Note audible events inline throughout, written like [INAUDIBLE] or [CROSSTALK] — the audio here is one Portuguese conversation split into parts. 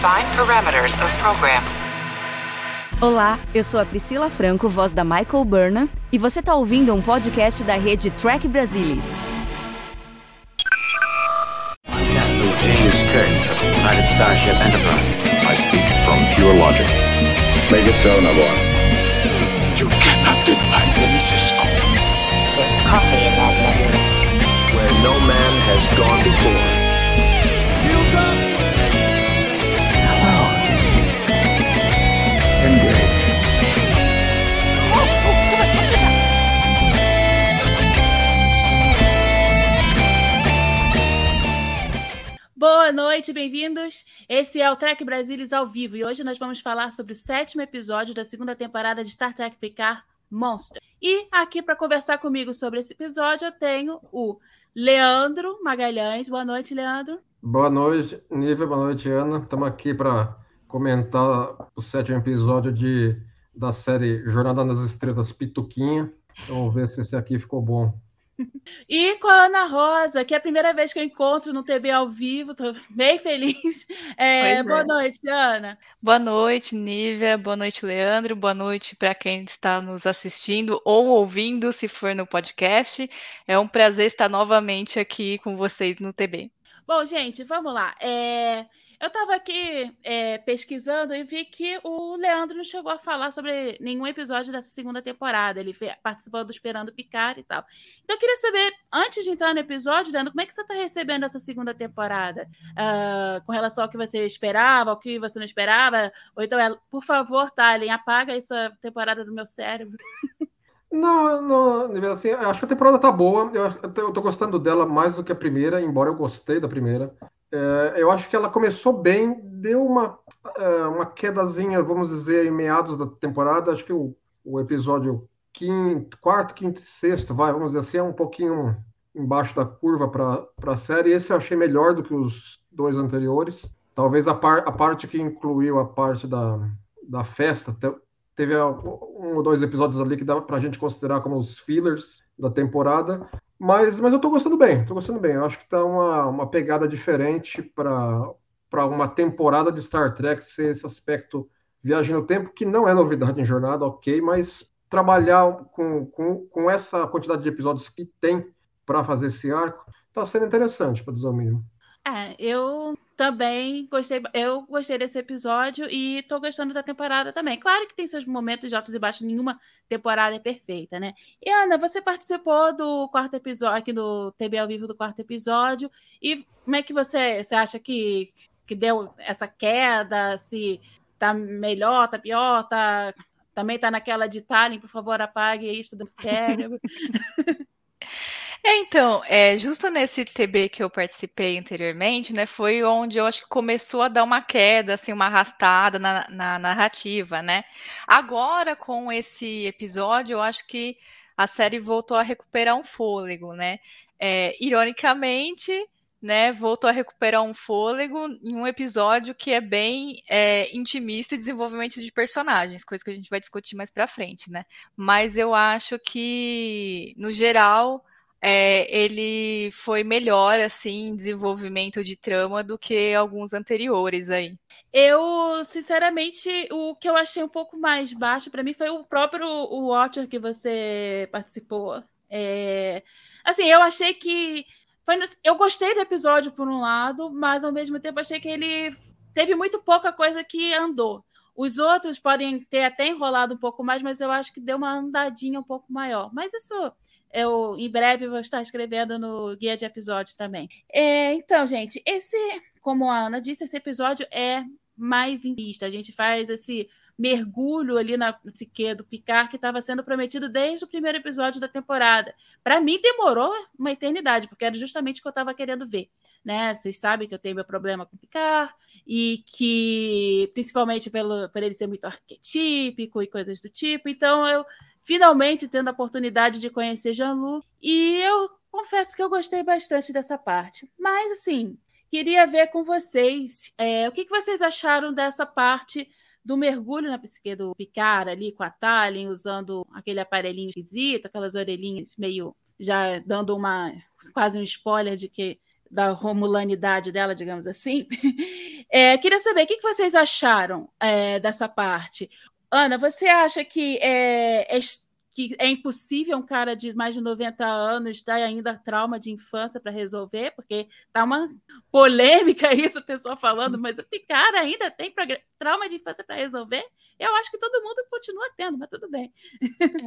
Define parameters of program. Olá, eu sou a Priscila Franco, voz da Michael Burnham, e você está ouvindo um podcast da rede Track Brasilis. You cannot deny. Where no man has gone before. Boa noite, bem-vindos. Esse é o Trek Brasilis ao vivo e hoje nós vamos falar sobre o sétimo episódio da segunda temporada de Star Trek Picard Monster. E aqui para conversar comigo sobre esse episódio eu tenho o Leandro Magalhães. Boa noite, Leandro. Boa noite, Nível. Boa noite, Ana. Estamos aqui para comentar o sétimo episódio de, da série Jornada nas Estrelas Pituquinha. Vamos ver se esse aqui ficou bom. E com a Ana Rosa, que é a primeira vez que eu encontro no TB ao vivo, estou [LAUGHS] bem feliz. É, é. boa noite, Ana. Boa noite, Nívia. Boa noite, Leandro. Boa noite para quem está nos assistindo ou ouvindo, se for no podcast. É um prazer estar novamente aqui com vocês no TB. Bom, gente, vamos lá. É, eu estava aqui é, pesquisando e vi que o Leandro não chegou a falar sobre nenhum episódio dessa segunda temporada. Ele participou do Esperando Picar e tal. Então, eu queria saber, antes de entrar no episódio, Leandro, como é que você está recebendo essa segunda temporada? Ah, com relação ao que você esperava, ao que você não esperava? Ou então, é, por favor, Talen, apaga essa temporada do meu cérebro. Não, não, assim, acho que a temporada tá boa. Eu, eu tô gostando dela mais do que a primeira, embora eu gostei da primeira. É, eu acho que ela começou bem, deu uma, é, uma quedazinha, vamos dizer, em meados da temporada. Acho que o, o episódio quinto, quarto, quinto e sexto, vai, vamos dizer assim, é um pouquinho embaixo da curva para a série. Esse eu achei melhor do que os dois anteriores. Talvez a, par, a parte que incluiu a parte da, da festa. te- Teve um ou dois episódios ali que dá pra gente considerar como os fillers da temporada. Mas, mas eu tô gostando bem, tô gostando bem. Eu acho que tá uma, uma pegada diferente para uma temporada de Star Trek ser esse aspecto viagem no tempo, que não é novidade em jornada, ok, mas trabalhar com, com, com essa quantidade de episódios que tem para fazer esse arco tá sendo interessante, para dizer o mínimo. É, eu também gostei, eu gostei desse episódio e tô gostando da temporada também. Claro que tem seus momentos de altos e baixos, nenhuma temporada é perfeita, né? E Ana, você participou do quarto episódio, aqui do TB ao vivo do quarto episódio, e como é que você, você acha que, que deu essa queda? Se tá melhor, tá pior, tá, também tá naquela de Tallinn, por favor, apague isso do [LAUGHS] cérebro. [LAUGHS] É, então, é, justo nesse TB que eu participei anteriormente, né, foi onde eu acho que começou a dar uma queda, assim, uma arrastada na, na narrativa, né? Agora, com esse episódio, eu acho que a série voltou a recuperar um fôlego, né? É, ironicamente, né, voltou a recuperar um fôlego em um episódio que é bem é, intimista e desenvolvimento de personagens, coisa que a gente vai discutir mais pra frente, né? Mas eu acho que, no geral, é, ele foi melhor assim em desenvolvimento de trama do que alguns anteriores aí. Eu, sinceramente, o que eu achei um pouco mais baixo para mim foi o próprio o Watcher que você participou. É, Assim, eu achei que. Foi... Eu gostei do episódio por um lado, mas ao mesmo tempo achei que ele teve muito pouca coisa que andou. Os outros podem ter até enrolado um pouco mais, mas eu acho que deu uma andadinha um pouco maior. Mas isso eu em breve vou estar escrevendo no guia de episódios também. É, então, gente, esse, como a Ana disse, esse episódio é mais em vista. A gente faz esse mergulho ali na psique do Picard que estava sendo prometido desde o primeiro episódio da temporada. Para mim demorou uma eternidade, porque era justamente o que eu estava querendo ver. Né? Vocês sabem que eu tenho meu problema com Picard e que, principalmente pelo, por ele ser muito arquetípico e coisas do tipo, então eu finalmente tendo a oportunidade de conhecer Jean-Luc e eu confesso que eu gostei bastante dessa parte. Mas, assim, queria ver com vocês é, o que, que vocês acharam dessa parte do mergulho na psique do Picard ali com a Tallinn, usando aquele aparelhinho esquisito, aquelas orelhinhas meio já dando uma quase um spoiler de que da romulanidade dela, digamos assim. [LAUGHS] É, queria saber o que, vocês acharam é, dessa parte. Ana, você acha que é, é, que é impossível um cara de mais de 90 anos ter ainda trauma de infância para resolver? Porque tá uma polêmica [LAUGHS] isso, o pessoal falando, mas o cara ainda tem trauma de infância para resolver? Eu acho que todo mundo continua tendo, mas tudo bem.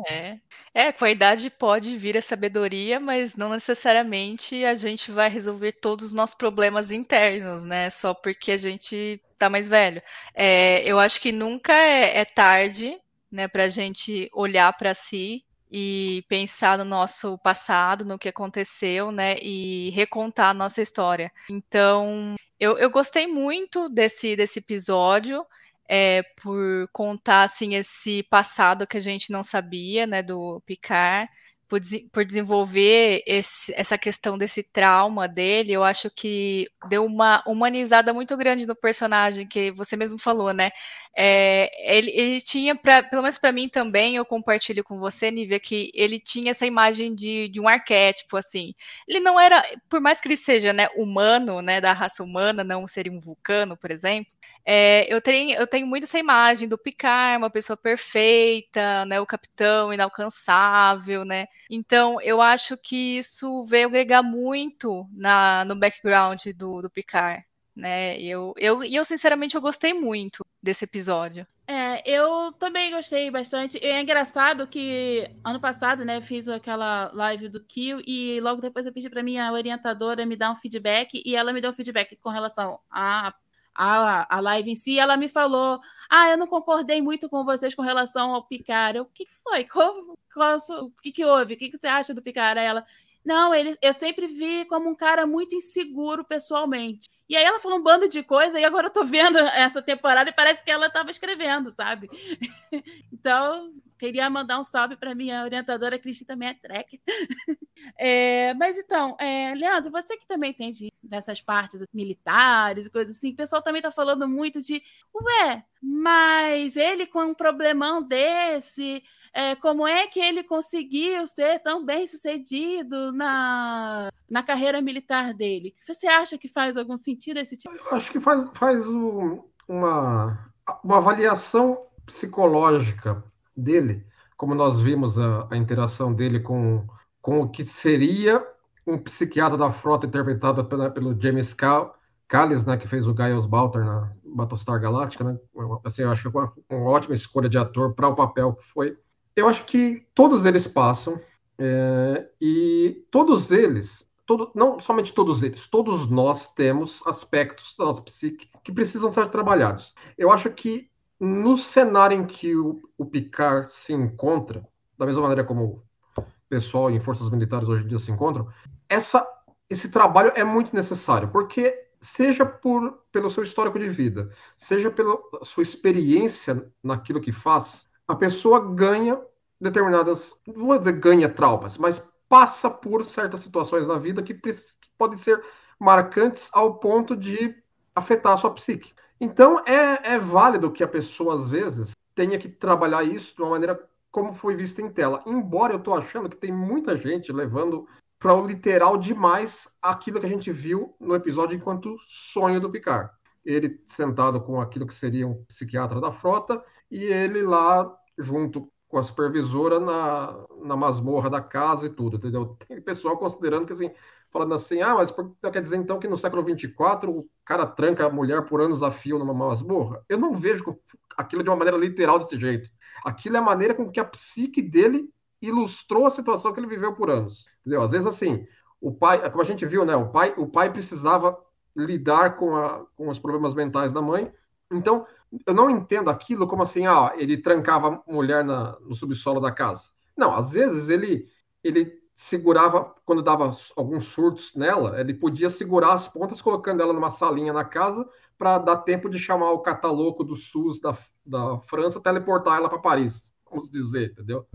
É. é, com a idade pode vir a sabedoria, mas não necessariamente a gente vai resolver todos os nossos problemas internos, né? Só porque a gente tá mais velho. É, eu acho que nunca é, é tarde, né, para a gente olhar para si e pensar no nosso passado, no que aconteceu, né, e recontar a nossa história. Então, eu, eu gostei muito desse, desse episódio é, por contar assim esse passado que a gente não sabia, né, do Picard, por, por desenvolver esse, essa questão desse trauma dele, eu acho que deu uma humanizada muito grande no personagem que você mesmo falou, né? É, ele, ele, tinha, pra, pelo menos para mim também, eu compartilho com você, Nívia, que ele tinha essa imagem de, de um arquétipo, assim. Ele não era, por mais que ele seja né, humano, né, da raça humana, não seria um vulcano, por exemplo, é, eu, tenho, eu tenho muito essa imagem do Picard, uma pessoa perfeita, né, o capitão inalcançável, né? Então, eu acho que isso veio agregar muito na, no background do, do Picard, né? E eu, eu, eu, sinceramente, eu gostei muito desse episódio. É, eu também gostei bastante. É engraçado que ano passado, né, fiz aquela live do Kill e logo depois eu pedi para minha orientadora me dar um feedback e ela me deu um feedback com relação a a, a live em si, ela me falou: Ah, eu não concordei muito com vocês com relação ao Picard. Eu, o que, que foi? Qual, qual, o que, que houve? O que, que você acha do Picard? Aí ela. Não, ele, eu sempre vi como um cara muito inseguro pessoalmente. E aí ela falou um bando de coisa, e agora eu tô vendo [LAUGHS] essa temporada e parece que ela estava escrevendo, sabe? [LAUGHS] então, queria mandar um salve para minha orientadora, Cristina também é track. [LAUGHS] é, mas então, é, Leandro, você que também tem de, dessas partes militares e coisas assim, o pessoal também tá falando muito de, ué, mas ele com um problemão desse, é, como é que ele conseguiu ser tão bem sucedido na, na carreira militar dele? Você acha que faz algum sentido esse tipo? Eu acho que faz, faz um, uma, uma avaliação psicológica dele, como nós vimos a, a interação dele com, com o que seria um psiquiatra da frota interpretado pela, pelo James Cal, Callis, né, que fez o Giles Baltar na Battlestar Galactica, né? Assim, eu acho que foi uma, uma ótima escolha de ator para o papel que foi. Eu acho que todos eles passam é, e todos eles, todo, não somente todos eles, todos nós temos aspectos da nossa psique que precisam ser trabalhados. Eu acho que no cenário em que o, o Picard se encontra, da mesma maneira como o pessoal em forças militares hoje em dia se encontram, essa, esse trabalho é muito necessário, porque seja por, pelo seu histórico de vida, seja pela sua experiência naquilo que faz, a pessoa ganha determinadas, não vou dizer ganha traumas, mas passa por certas situações na vida que, que podem ser marcantes ao ponto de afetar a sua psique. Então é, é válido que a pessoa, às vezes, tenha que trabalhar isso de uma maneira como foi vista em tela. Embora eu estou achando que tem muita gente levando para o literal demais aquilo que a gente viu no episódio enquanto sonho do Picard. Ele sentado com aquilo que seria um psiquiatra da frota e ele lá junto com a supervisora na, na masmorra da casa e tudo, entendeu? [LAUGHS] Tem pessoal considerando que assim, falando assim, ah, mas quer dizer então que no século 24 o cara tranca a mulher por anos a fio numa masmorra? Eu não vejo aquilo de uma maneira literal desse jeito. Aquilo é a maneira com que a psique dele ilustrou a situação que ele viveu por anos. Entendeu? Às vezes, assim, o pai, como a gente viu, né? O pai, o pai precisava lidar com, a, com os problemas mentais da mãe. Então, eu não entendo aquilo como assim, ah, ele trancava a mulher na, no subsolo da casa. Não, às vezes ele, ele segurava, quando dava alguns surtos nela, ele podia segurar as pontas colocando ela numa salinha na casa para dar tempo de chamar o catalogo do SUS da, da França, teleportar ela para Paris, vamos dizer, entendeu?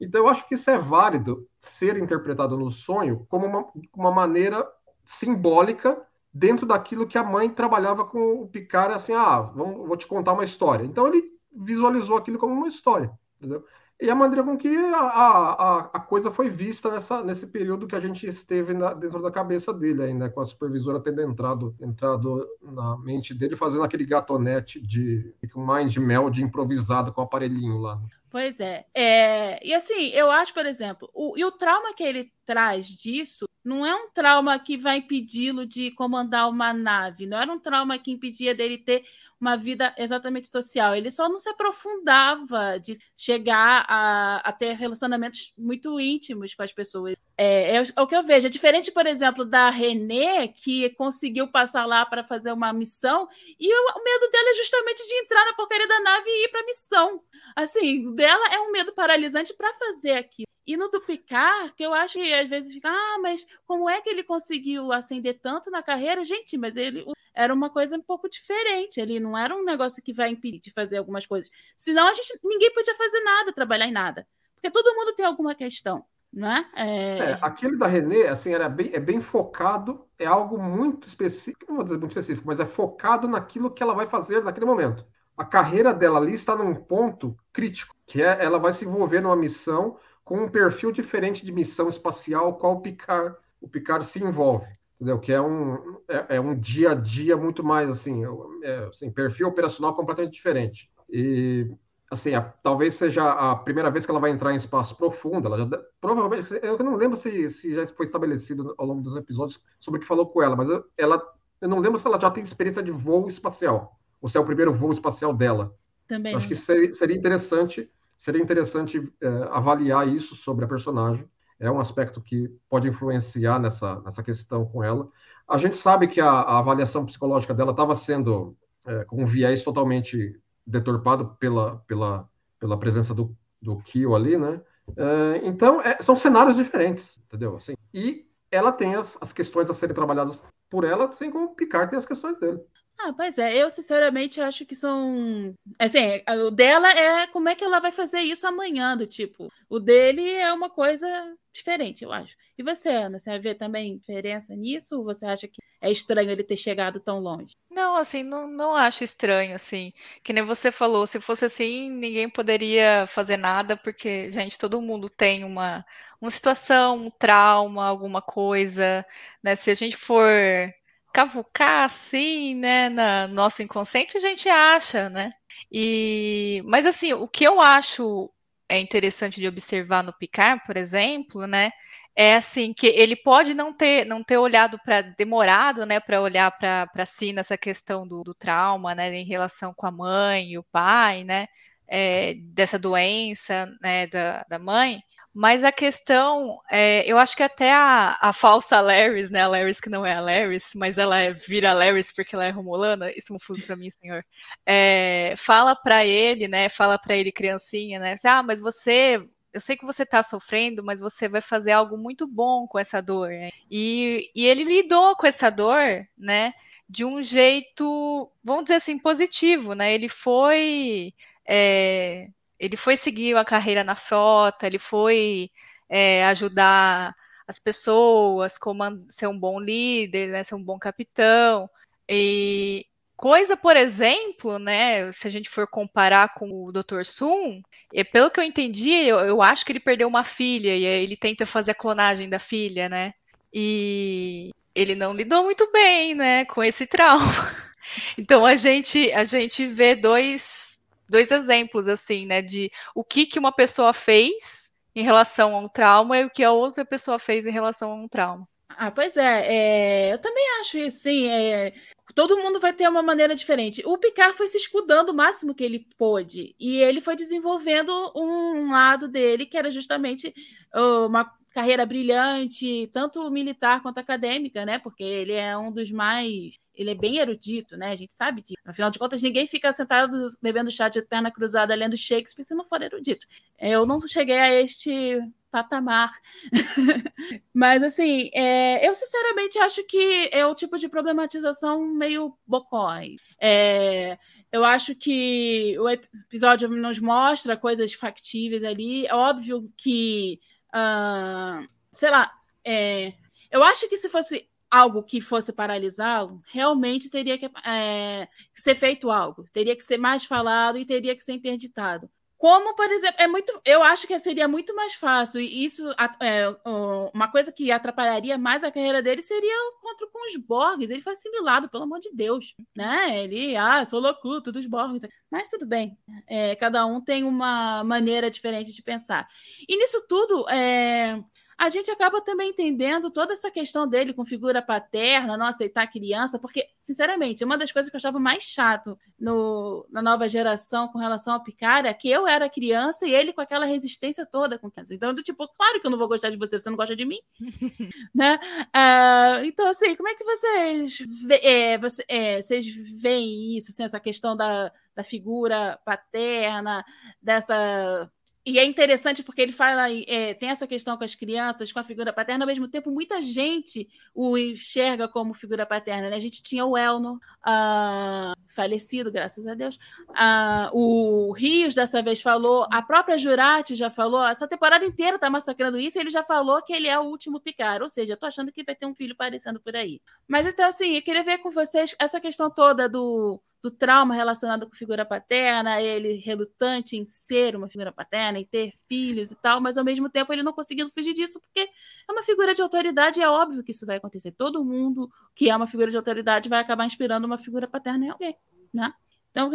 Então, eu acho que isso é válido ser interpretado no sonho como uma, uma maneira simbólica dentro daquilo que a mãe trabalhava com o Picard, assim, ah, vamos, vou te contar uma história. Então, ele visualizou aquilo como uma história, entendeu? e a maneira com que a, a, a coisa foi vista nessa, nesse período que a gente esteve na, dentro da cabeça dele ainda, com a supervisora tendo entrado, entrado na mente dele, fazendo aquele gatonete de mind meld improvisado com o aparelhinho lá. Pois é. é. E assim, eu acho, por exemplo, o, e o trauma que ele traz disso não é um trauma que vai impedi-lo de comandar uma nave, não era um trauma que impedia dele ter uma vida exatamente social. Ele só não se aprofundava de chegar a, a ter relacionamentos muito íntimos com as pessoas. É, é, é, o que eu vejo. É diferente, por exemplo, da René, que conseguiu passar lá para fazer uma missão, e o, o, medo dela é justamente de entrar na porcaria da nave e ir para a missão. Assim, dela é um medo paralisante para fazer aquilo. E no do Picard, que eu acho que às vezes fica, ah, mas como é que ele conseguiu ascender tanto na carreira? Gente, mas ele era uma coisa um pouco diferente. Ele não era um negócio que vai impedir de fazer algumas coisas. Senão a gente ninguém podia fazer nada, trabalhar em nada. Porque todo mundo tem alguma questão. Não é? É... é aquele da René, assim, era bem, é bem focado, é algo muito específico, não vou dizer muito específico, mas é focado naquilo que ela vai fazer naquele momento. A carreira dela ali está num ponto crítico, que é ela vai se envolver numa missão com um perfil diferente de missão espacial, qual o Picard, o Picard se envolve, entendeu? Que é um, é, é um dia a dia muito mais assim, é, assim, perfil operacional completamente diferente. E assim, a, talvez seja a primeira vez que ela vai entrar em espaço profundo. Ela já, provavelmente, eu não lembro se, se já foi estabelecido ao longo dos episódios sobre o que falou com ela, mas eu, ela, eu não lembro se ela já tem experiência de voo espacial, ou se é o primeiro voo espacial dela. Também. Eu acho que seria, seria interessante seria interessante é, avaliar isso sobre a personagem. É um aspecto que pode influenciar nessa, nessa questão com ela. A gente sabe que a, a avaliação psicológica dela estava sendo é, com um viés totalmente deturpado pela, pela, pela presença do, do Kyo ali, né? É, então, é, são cenários diferentes, entendeu? Assim, e ela tem as, as questões a serem trabalhadas por ela, assim como o Picard tem as questões dele. Ah, pois é, eu sinceramente acho que são. Assim, o dela é como é que ela vai fazer isso amanhã, do tipo. O dele é uma coisa diferente, eu acho. E você, Ana, você ver também diferença nisso? Ou você acha que é estranho ele ter chegado tão longe? Não, assim, não, não acho estranho, assim. Que nem você falou, se fosse assim, ninguém poderia fazer nada, porque, gente, todo mundo tem uma, uma situação, um trauma, alguma coisa, né? Se a gente for cavucar assim, né, no nosso inconsciente, a gente acha, né? E, mas assim, o que eu acho é interessante de observar no Picard, por exemplo, né, é assim que ele pode não ter não ter olhado para demorado, né, para olhar para si nessa questão do, do, trauma, né, em relação com a mãe e o pai, né, é, dessa doença, né, da, da mãe. Mas a questão, é, eu acho que até a, a falsa Laris, né, a Laris que não é a Laris, mas ela é, vira Laris porque ela é romulana, isso é confuso para mim, senhor. É, fala para ele, né, fala para ele criancinha, né, assim, ah, mas você, eu sei que você está sofrendo, mas você vai fazer algo muito bom com essa dor. Né? E, e ele lidou com essa dor, né, de um jeito, vamos dizer assim, positivo, né, ele foi... É, ele foi seguir a carreira na frota, ele foi é, ajudar as pessoas, ser um bom líder, né, ser um bom capitão. E coisa, por exemplo, né, se a gente for comparar com o Dr. Sun, e pelo que eu entendi, eu, eu acho que ele perdeu uma filha e ele tenta fazer a clonagem da filha, né? E ele não lidou muito bem, né, com esse trauma. [LAUGHS] Então a gente a gente vê dois dois exemplos, assim, né, de o que, que uma pessoa fez em relação a um trauma e o que a outra pessoa fez em relação a um trauma. Ah, pois é, é eu também acho isso, sim. É, todo mundo vai ter uma maneira diferente. O Picard foi se escudando o máximo que ele pôde e ele foi desenvolvendo um lado dele que era justamente uma carreira brilhante, tanto militar quanto acadêmica, né? Porque ele é um dos mais. Ele é bem erudito, né? A gente sabe disso. Afinal de contas, ninguém fica sentado bebendo chá de perna cruzada lendo Shakespeare se não for erudito. Eu não cheguei a este patamar. [LAUGHS] Mas, assim, é, eu sinceramente acho que é o tipo de problematização meio bocói. É, eu acho que o episódio nos mostra coisas factíveis ali. É óbvio que uh, sei lá, é, eu acho que se fosse algo que fosse paralisá-lo, realmente teria que é, ser feito algo, teria que ser mais falado e teria que ser interditado. Como, por exemplo, é muito. Eu acho que seria muito mais fácil. E isso é, uma coisa que atrapalharia mais a carreira dele seria o encontro com os Borgs. Ele foi assimilado, pelo amor de Deus. Né? Ele, ah, sou locuto dos Borgs. Mas tudo bem. É, cada um tem uma maneira diferente de pensar. E nisso tudo, é, a gente acaba também entendendo toda essa questão dele com figura paterna, não aceitar criança, porque, sinceramente, uma das coisas que eu achava mais chato no, na nova geração com relação ao Picard é que eu era criança e ele com aquela resistência toda com criança. Então, do tipo, claro que eu não vou gostar de você, você não gosta de mim, [LAUGHS] né? Uh, então, assim, como é que vocês, é, você, é, vocês veem isso, assim, essa questão da, da figura paterna, dessa e é interessante porque ele fala, é, tem essa questão com as crianças, com a figura paterna, ao mesmo tempo, muita gente o enxerga como figura paterna. Né? A gente tinha o Elno, uh, falecido, graças a Deus. Uh, o Rios dessa vez falou, a própria Jurati já falou, essa temporada inteira tá massacrando isso, e ele já falou que ele é o último Picar. Ou seja, eu tô achando que vai ter um filho aparecendo por aí. Mas então, assim, eu queria ver com vocês essa questão toda do do trauma relacionado com figura paterna, ele relutante em ser uma figura paterna, em ter filhos e tal, mas ao mesmo tempo ele não conseguindo fugir disso, porque é uma figura de autoridade e é óbvio que isso vai acontecer. Todo mundo que é uma figura de autoridade vai acabar inspirando uma figura paterna em alguém, né? Então,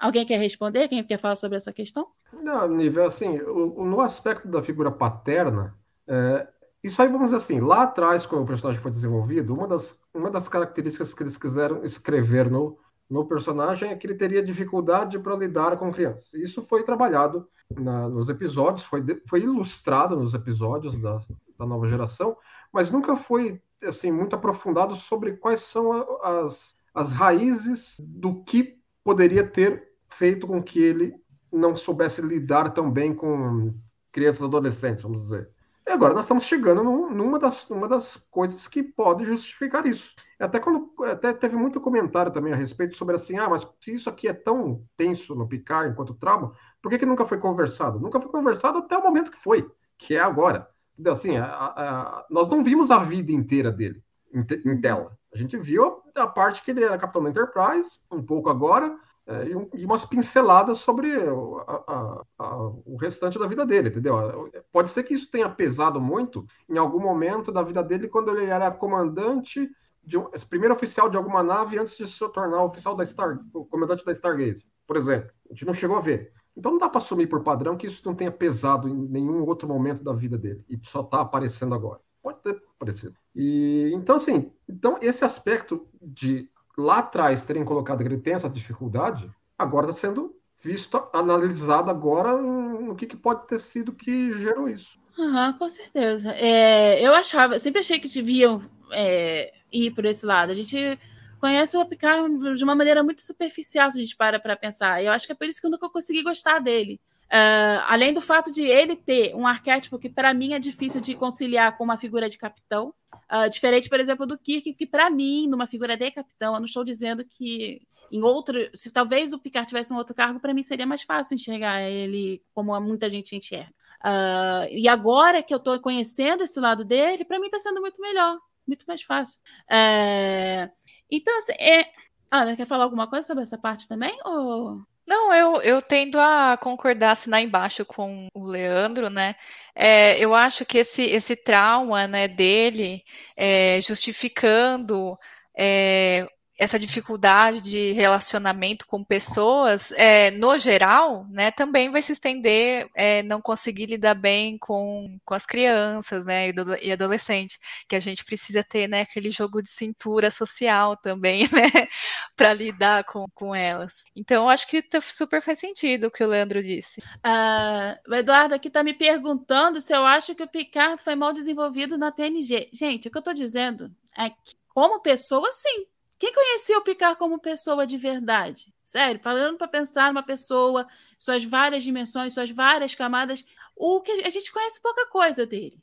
alguém quer responder? Quem quer falar sobre essa questão? Não, nível assim, no aspecto da figura paterna, é, isso aí, vamos dizer assim, lá atrás, quando o personagem foi desenvolvido, uma das, uma das características que eles quiseram escrever no, no personagem é que ele teria dificuldade para lidar com crianças. Isso foi trabalhado na, nos episódios, foi, foi ilustrado nos episódios da, da nova geração, mas nunca foi assim muito aprofundado sobre quais são as, as raízes do que poderia ter feito com que ele não soubesse lidar tão bem com crianças e adolescentes, vamos dizer. E agora nós estamos chegando numa das, numa das coisas que pode justificar isso. Até quando até teve muito comentário também a respeito sobre assim, ah, mas se isso aqui é tão tenso no Picard enquanto trauma, por que, que nunca foi conversado? Nunca foi conversado até o momento que foi, que é agora. Assim, a, a, nós não vimos a vida inteira dele em, te, em tela. A gente viu a parte que ele era capitão da Enterprise, um pouco agora, é, e, um, e, umas pinceladas sobre a, a, a, o restante da vida dele, entendeu? Pode ser que isso tenha pesado muito em algum momento da vida dele quando ele era comandante, de um, primeiro oficial de alguma nave antes de se tornar oficial da Star, o comandante da Stargaze, por exemplo. A gente não chegou a ver. Então não dá para assumir por padrão que isso não tenha pesado em nenhum outro momento da vida dele e só está aparecendo agora. Pode ter aparecido. E então assim, então esse aspecto de lá atrás terem colocado que ele tem essa dificuldade, agora está sendo visto, analisado agora no que, que, pode ter sido que gerou isso. Uhum, com certeza. É, eu achava, sempre achei que deviam é, ir por esse lado. A gente conhece o Picard de uma maneira muito superficial, se a gente para para pensar. Eu acho que é por isso que eu nunca consegui gostar dele. Uh, além do fato de ele ter um arquétipo que, para mim, é difícil de conciliar com uma figura de capitão. Uh, diferente, por exemplo, do Kirk, que, para mim, numa figura de capitão, eu não estou dizendo que em outro. Se talvez o Picard tivesse um outro cargo, para mim seria mais fácil enxergar ele como muita gente enxerga. Uh, e agora que eu estou conhecendo esse lado dele, para mim está sendo muito melhor, muito mais fácil. Uh, então, assim, é... Ana, quer falar alguma coisa sobre essa parte também? Ou... Não, eu, eu tendo a concordar, assinar embaixo com o Leandro, né? É, eu acho que esse, esse trauma né, dele, é, justificando é, essa dificuldade de relacionamento com pessoas, é, no geral, né, também vai se estender é, não conseguir lidar bem com, com as crianças, né, e, do, e adolescentes, que a gente precisa ter, né, aquele jogo de cintura social também, [LAUGHS] né, para lidar com, com elas. Então, acho que tá, super faz sentido o que o Leandro disse. Uh, o Eduardo aqui está me perguntando se eu acho que o Picard foi mal desenvolvido na TNG. Gente, o que eu estou dizendo é que, como pessoa, sim quem conhecia o Picard como pessoa de verdade? Sério, falando para pensar numa pessoa, suas várias dimensões, suas várias camadas, o que a gente conhece pouca coisa dele.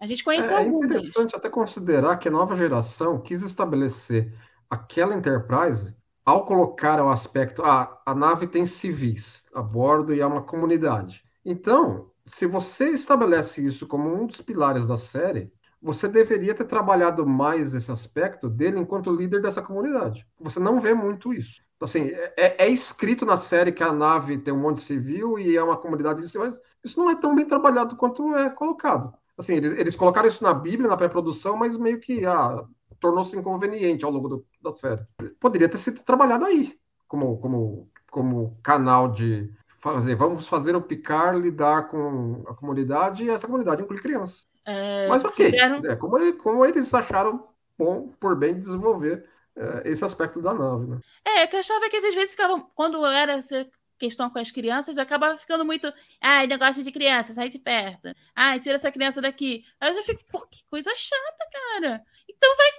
A gente conhece é, algumas. É interessante até considerar que a nova geração quis estabelecer aquela Enterprise ao colocar o aspecto, ah, a nave tem civis a bordo e é uma comunidade. Então, se você estabelece isso como um dos pilares da série, você deveria ter trabalhado mais esse aspecto dele enquanto líder dessa comunidade. Você não vê muito isso. Assim, é, é escrito na série que a nave tem um monte civil e é uma comunidade de mas isso não é tão bem trabalhado quanto é colocado. Assim, eles, eles colocaram isso na Bíblia, na pré-produção, mas meio que ah, tornou-se inconveniente ao longo do, da série. Poderia ter sido trabalhado aí, como, como, como canal de fazer, vamos fazer o Picar lidar com a comunidade e essa comunidade inclui crianças. É, Mas ok, fizeram... é, como, ele, como eles acharam bom por bem desenvolver é, esse aspecto da nave, né? É, que eu achava que às vezes ficavam, quando era essa questão com as crianças, acabava ficando muito, ai, negócio de criança, sai de perto. Ai, tira essa criança daqui. Aí eu já fico, pô, que coisa chata, cara. Então vai,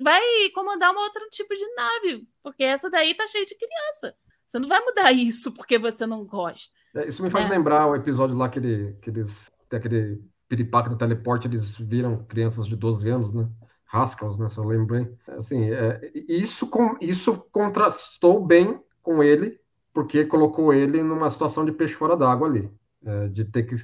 vai comandar um outro tipo de nave, porque essa daí tá cheia de criança. Você não vai mudar isso porque você não gosta. É, isso me faz é. lembrar o episódio lá que, ele, que eles. Tem aquele piripaque no teleporte, eles viram crianças de 12 anos, né? Rascals, né? Se eu lembrei. Assim, é, isso, com, isso contrastou bem com ele, porque colocou ele numa situação de peixe fora d'água ali. É, de ter que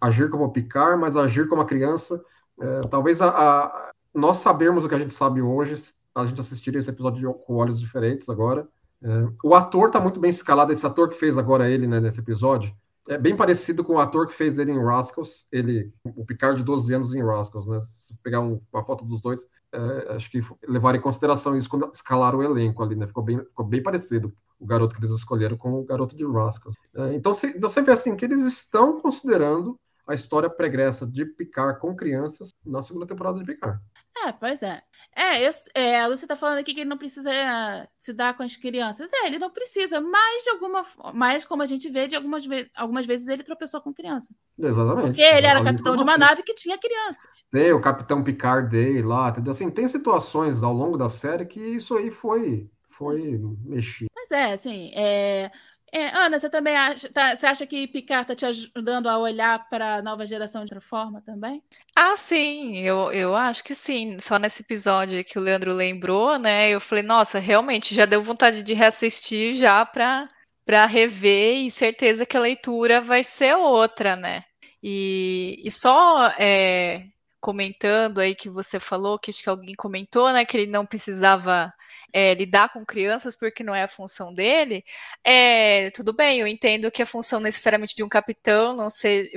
agir como picar, mas agir como a criança. É, talvez a, a, nós sabermos o que a gente sabe hoje, a gente assistiria esse episódio com olhos diferentes agora. É, o ator está muito bem escalado, esse ator que fez agora ele né, nesse episódio, é bem parecido com o ator que fez ele em Rascals, ele, o Picard de 12 anos em Rascals, né? Se pegar um, uma foto dos dois, é, acho que levar em consideração isso quando escalaram o elenco ali, né? Ficou bem, ficou bem parecido o garoto que eles escolheram com o garoto de Rascals. É, então você, você vê assim que eles estão considerando a história pregressa de Picard com crianças na segunda temporada de Picard. É, pois é. É, eu, é, a Lúcia tá falando aqui que ele não precisa é, se dar com as crianças. É, ele não precisa, mas de alguma mas como a gente vê, de algumas, vezes, algumas vezes ele tropeçou com criança. Exatamente. Porque ele era capitão de uma nave que tinha crianças. Tem o Capitão Picard Day lá, entendeu? Assim, tem situações ao longo da série que isso aí foi, foi mexido. Mas é, assim, é, é, Ana, você também acha, tá, você acha que Picard está te ajudando a olhar para a nova geração de outra forma também? Ah, sim, eu, eu acho que sim. Só nesse episódio que o Leandro lembrou, né? Eu falei, nossa, realmente já deu vontade de reassistir já para para rever e certeza que a leitura vai ser outra, né? E, e só é, comentando aí que você falou, que acho que alguém comentou, né, que ele não precisava é, lidar com crianças porque não é a função dele, é, tudo bem, eu entendo que a função necessariamente de um capitão não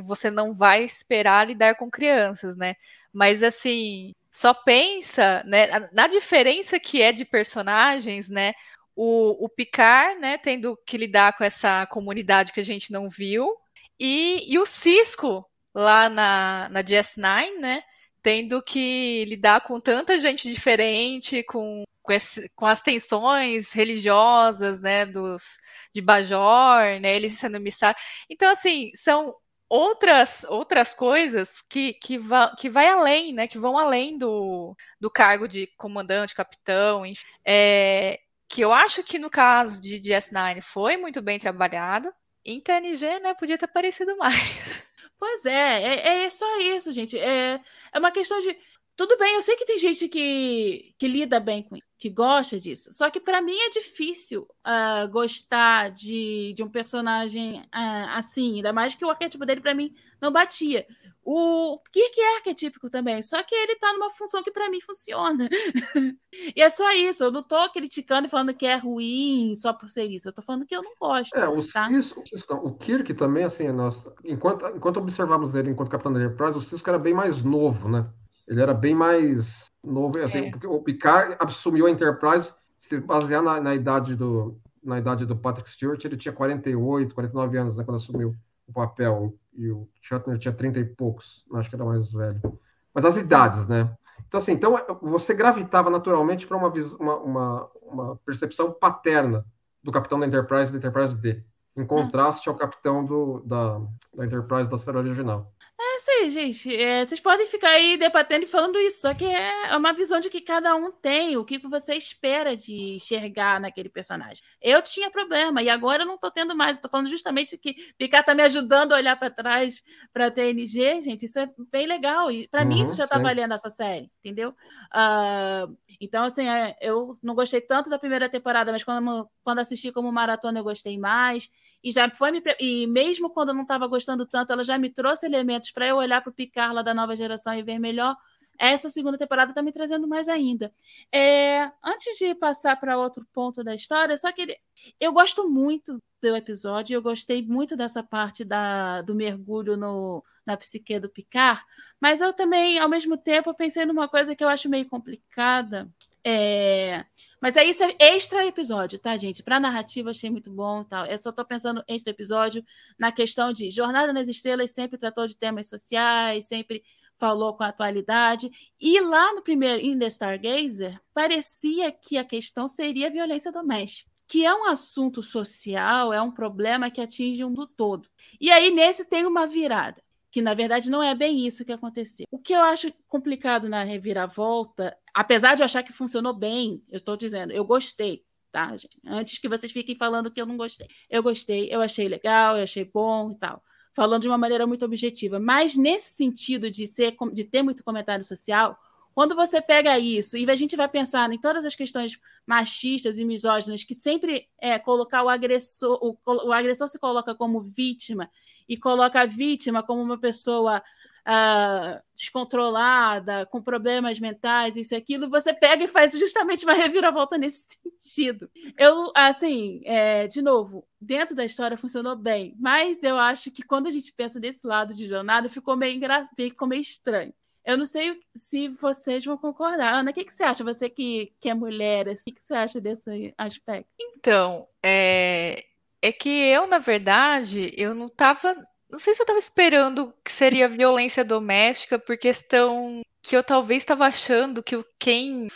você não vai esperar lidar com crianças, né? Mas assim, só pensa, né, na diferença que é de personagens, né? O, o Picard, né, tendo que lidar com essa comunidade que a gente não viu, e, e o Cisco lá na, na DS9, né? Tendo que lidar com tanta gente diferente, com com, esse, com as tensões religiosas, né, dos de Bajor, né, eles sendo emissários. Então, assim, são outras outras coisas que, que, va, que vai além, né, que vão além do, do cargo de comandante, capitão, enfim, é, que eu acho que no caso de DS9 foi muito bem trabalhado. Em TNG, né, podia ter aparecido [LAUGHS] mais. Pois é, é, é só isso, gente. É, é uma questão de tudo bem, eu sei que tem gente que, que lida bem com isso, que gosta disso. Só que para mim é difícil uh, gostar de, de um personagem uh, assim, ainda mais que o arquétipo dele para mim não batia. O Kirk é arquetípico também, só que ele tá numa função que para mim funciona. [LAUGHS] e é só isso, eu não tô criticando e falando que é ruim só por ser isso, eu tô falando que eu não gosto. É, o, tá? Cisco, o Kirk também, assim, nós, enquanto, enquanto observávamos ele enquanto Capitão da Enterprise, o Cisco era bem mais novo, né? Ele era bem mais novo, assim, é. porque o Picard assumiu a Enterprise se basear na, na, idade do na idade do Patrick Stewart, ele tinha 48, 49 anos né, quando assumiu o papel, e o Shatner tinha 30 e poucos, acho que era mais velho. Mas as idades, né? Então, assim, então você gravitava naturalmente para uma, uma, uma, uma, percepção paterna do capitão da Enterprise da Enterprise D, em contraste ao capitão do, da, da Enterprise da série original. É isso aí, gente. É, vocês podem ficar aí debatendo e falando isso, só que é uma visão de que cada um tem, o que você espera de enxergar naquele personagem. Eu tinha problema e agora eu não tô tendo mais. Estou falando justamente que Picard tá me ajudando a olhar para trás para TNG, gente. Isso é bem legal e para uhum, mim isso já tá valendo essa série, entendeu? Uh, então, assim, é, eu não gostei tanto da primeira temporada, mas quando, quando assisti como maratona eu gostei mais e já foi me e mesmo quando eu não estava gostando tanto, ela já me trouxe elementos para eu olhar para o Picard lá da nova geração e ver melhor essa segunda temporada está me trazendo mais ainda. É, antes de passar para outro ponto da história, só que eu gosto muito do episódio, eu gostei muito dessa parte da, do mergulho no, na psique do Picard, mas eu também, ao mesmo tempo, pensei numa coisa que eu acho meio complicada. É... Mas é isso, é extra episódio, tá, gente? Para narrativa achei muito bom, tal. Eu só tô pensando extra episódio na questão de Jornada nas Estrelas sempre tratou de temas sociais, sempre falou com a atualidade. E lá no primeiro In The Stargazer, parecia que a questão seria violência doméstica, que é um assunto social, é um problema que atinge um do todo. E aí nesse tem uma virada que na verdade não é bem isso que aconteceu. O que eu acho complicado na reviravolta, apesar de eu achar que funcionou bem, eu estou dizendo, eu gostei, tá, gente? Antes que vocês fiquem falando que eu não gostei. Eu gostei, eu achei legal, eu achei bom e tal. Falando de uma maneira muito objetiva. Mas nesse sentido de, ser, de ter muito comentário social, quando você pega isso e a gente vai pensar em todas as questões machistas e misóginas que sempre é colocar o agressor, o, o agressor se coloca como vítima e coloca a vítima como uma pessoa uh, descontrolada, com problemas mentais, isso e aquilo, você pega e faz justamente uma reviravolta nesse [LAUGHS] sentido. Eu, assim, é, de novo, dentro da história funcionou bem, mas eu acho que quando a gente pensa desse lado de jornada, ficou meio ficou meio estranho. Eu não sei se vocês vão concordar. Ana, o que, que você acha? Você que, que é mulher, assim, o que você acha desse aspecto? Então, é, é que eu, na verdade, eu não tava. Não sei se eu tava esperando que seria violência doméstica, por questão que eu talvez estava achando que quem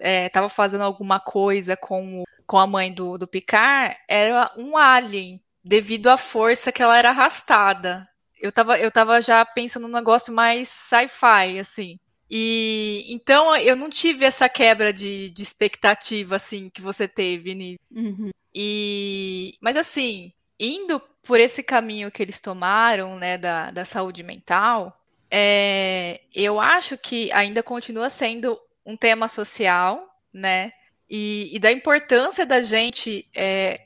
estava é, fazendo alguma coisa com, com a mãe do, do Picard era um alien, devido à força que ela era arrastada eu tava, eu tava já pensando num negócio mais sci-fi, assim. E então eu não tive essa quebra de, de expectativa, assim, que você teve, Nive. Uhum. E, mas assim, indo por esse caminho que eles tomaram, né, da, da saúde mental, é, eu acho que ainda continua sendo um tema social, né, e, e da importância da gente é,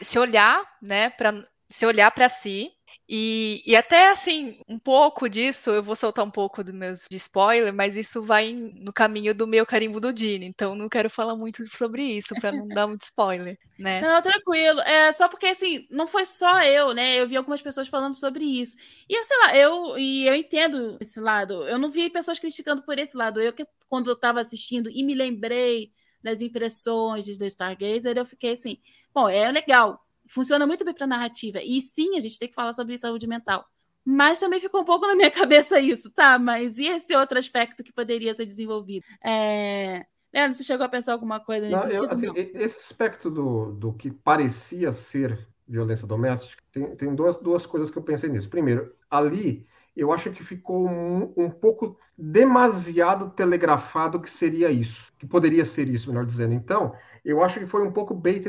se olhar, né, para se olhar para si e, e, até assim, um pouco disso, eu vou soltar um pouco dos meus de spoiler, mas isso vai no caminho do meu carimbo do Dini, então não quero falar muito sobre isso para não dar muito spoiler, né? Não, tranquilo. É só porque assim, não foi só eu, né? Eu vi algumas pessoas falando sobre isso. E eu sei lá, eu e eu entendo esse lado. Eu não vi pessoas criticando por esse lado. Eu que quando eu estava assistindo e me lembrei das impressões de The Stargazer, eu fiquei assim, bom, é legal, funciona muito bem para narrativa. E sim, a gente tem que falar sobre saúde mental. Mas também ficou um pouco na minha [LAUGHS] cabeça isso, tá? Mas e esse outro aspecto que poderia ser desenvolvido? É... Leandro, você chegou a pensar alguma coisa nesse não, sentido? assim, não? Esse aspecto do, do que parecia ser violência doméstica, tem, tem duas, duas coisas que eu pensei nisso. Primeiro, ali eu acho que ficou um, um, pouco demasiado telegrafado que seria isso, que poderia ser isso, melhor dizendo. Então, eu acho que foi um pouco bait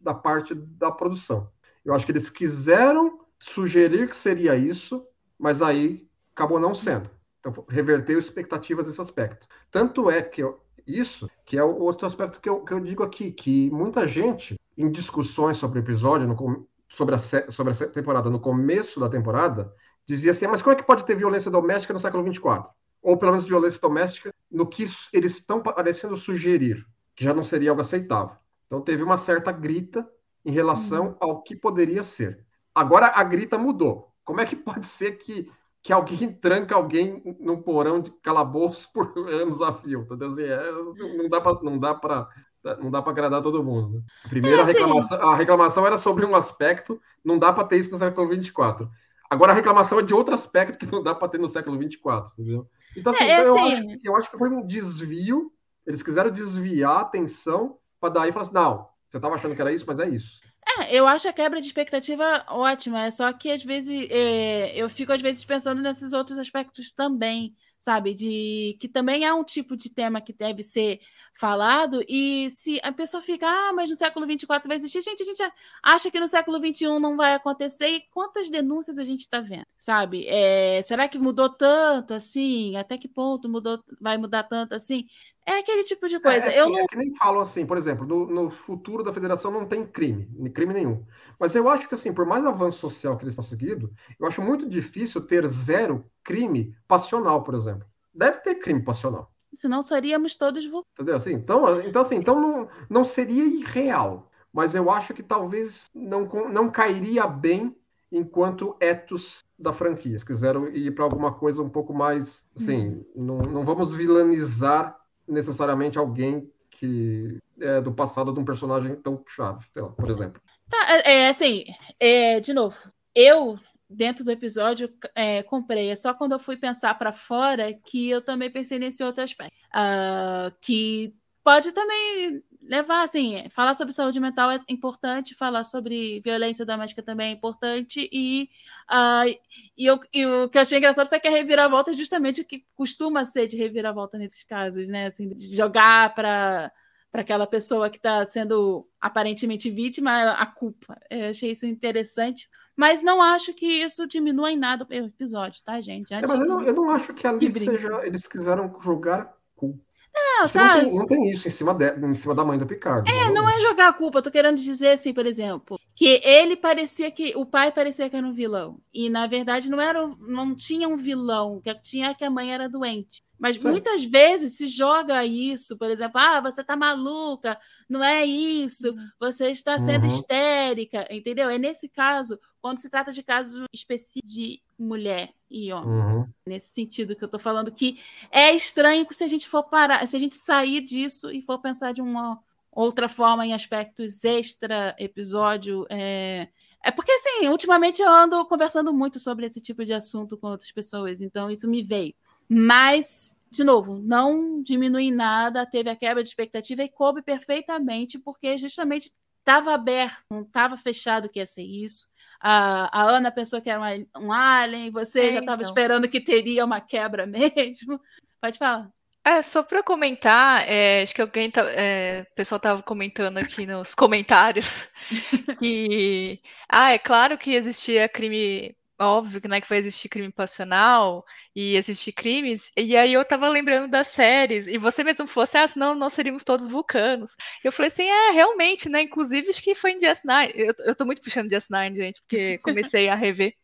da parte da produção. Eu acho que eles quiseram sugerir que seria isso, mas aí acabou não sendo. Então, reverteu expectativas nesse aspecto. Tanto é que eu, isso, que é o outro aspecto que eu, que eu digo aqui, que muita gente, em discussões sobre o episódio, no, sobre, a, sobre a temporada, no começo da temporada, dizia assim, mas como é que pode ter violência doméstica no século 24? Ou pelo menos violência doméstica no que eles estão parecendo sugerir que já não seria algo aceitável. Então teve uma certa grita em relação uhum. ao que poderia ser. Agora a grita mudou. Como é que pode ser que, que alguém [LAUGHS] tranca alguém num porão de calabouço [LAUGHS] por anos a fio? Entendeu? Assim, é, não dá para não dá para não dá para agradar todo mundo. Né? Primeiro, é, a, reclamação, a reclamação era sobre um aspecto, não dá para ter isso no século 24. Agora a reclamação é de outro aspecto que não dá para ter no século 24, entendeu? Então, assim, é, então, eu, assim... acho, eu acho que foi um desvio eles quiseram desviar a atenção para daí falar assim: não, você estava achando que era isso, mas é isso. É, eu acho a quebra de expectativa ótima, é só que às vezes é, eu fico às vezes pensando nesses outros aspectos também, sabe? De que também é um tipo de tema que deve ser falado, e se a pessoa fica, ah, mas no século 24 vai existir, gente, a gente acha que no século 21 não vai acontecer, e quantas denúncias a gente está vendo, sabe? É, será que mudou tanto assim? Até que ponto mudou, vai mudar tanto assim? É aquele tipo de coisa. É, assim, eu não... é que nem falam assim, por exemplo, no, no, futuro da federação não tem crime, crime nenhum. Mas eu acho que, assim, por mais avanço social que eles estão seguindo, eu acho muito difícil ter zero crime passional, por exemplo. deve ter crime passional. Senão seríamos todos Entendeu? Assim, então, então, assim, então não, não seria irreal. Mas eu acho que talvez não, não cairia bem enquanto etos da franquia. Se quiseram ir para alguma coisa um pouco mais. Assim, hum. não, não vamos vilanizar necessariamente alguém que é do passado de um personagem tão chave, lá, por exemplo. Tá, é, é assim, é, de novo, eu dentro do episódio é, comprei. É só quando eu fui pensar para fora que eu também pensei nesse outro aspecto, uh, que pode também levar, assim, falar sobre saúde mental é importante, falar sobre violência doméstica também é importante, e, uh, e, eu, e o que eu achei engraçado foi que a reviravolta é justamente o que costuma ser de reviravolta nesses casos, né? Assim, de jogar para para aquela pessoa que está sendo aparentemente vítima a culpa. Eu achei isso interessante, mas não acho que isso diminua em nada o episódio, tá, gente? É, mas eu não, eu não, acho que ali seja. Eles quiseram jogar culpa. Não, tá. Não tem, não tem, isso em cima, de, em cima da mãe do Picard. É, não é jogar a culpa. Eu tô querendo dizer assim, por exemplo, que ele parecia que. O pai parecia que era um vilão. E, na verdade, não era não tinha um vilão. que tinha que a mãe era doente. Mas Sim. muitas vezes se joga isso, por exemplo, ah, você tá maluca, não é isso, uhum. você está sendo uhum. histérica, entendeu? É nesse caso, quando se trata de casos específicos de mulher e homem. Uhum. Nesse sentido que eu tô falando, que é estranho se a gente for parar, se a gente sair disso e for pensar de uma outra forma em aspectos extra episódio. É, é porque, assim, ultimamente eu ando conversando muito sobre esse tipo de assunto com outras pessoas, então isso me veio. Mas, de novo, não diminui nada, teve a quebra de expectativa e coube perfeitamente, porque justamente estava aberto, não estava fechado que ia ser isso. A, a Ana pensou que era um, um alien, você é, já estava então. esperando que teria uma quebra [LAUGHS] mesmo. Pode falar. É, só para comentar, é, acho que alguém tá, é, o pessoal estava comentando aqui nos comentários [LAUGHS] que ah, é claro que existia crime óbvio né, que vai existir crime passional e existir crimes, e aí eu tava lembrando das séries, e você mesmo falou assim, ah, senão nós seríamos todos vulcanos. Eu falei assim, é, realmente, né, inclusive acho que foi em DS9, eu, eu tô muito puxando DS9, gente, porque [LAUGHS] comecei a rever,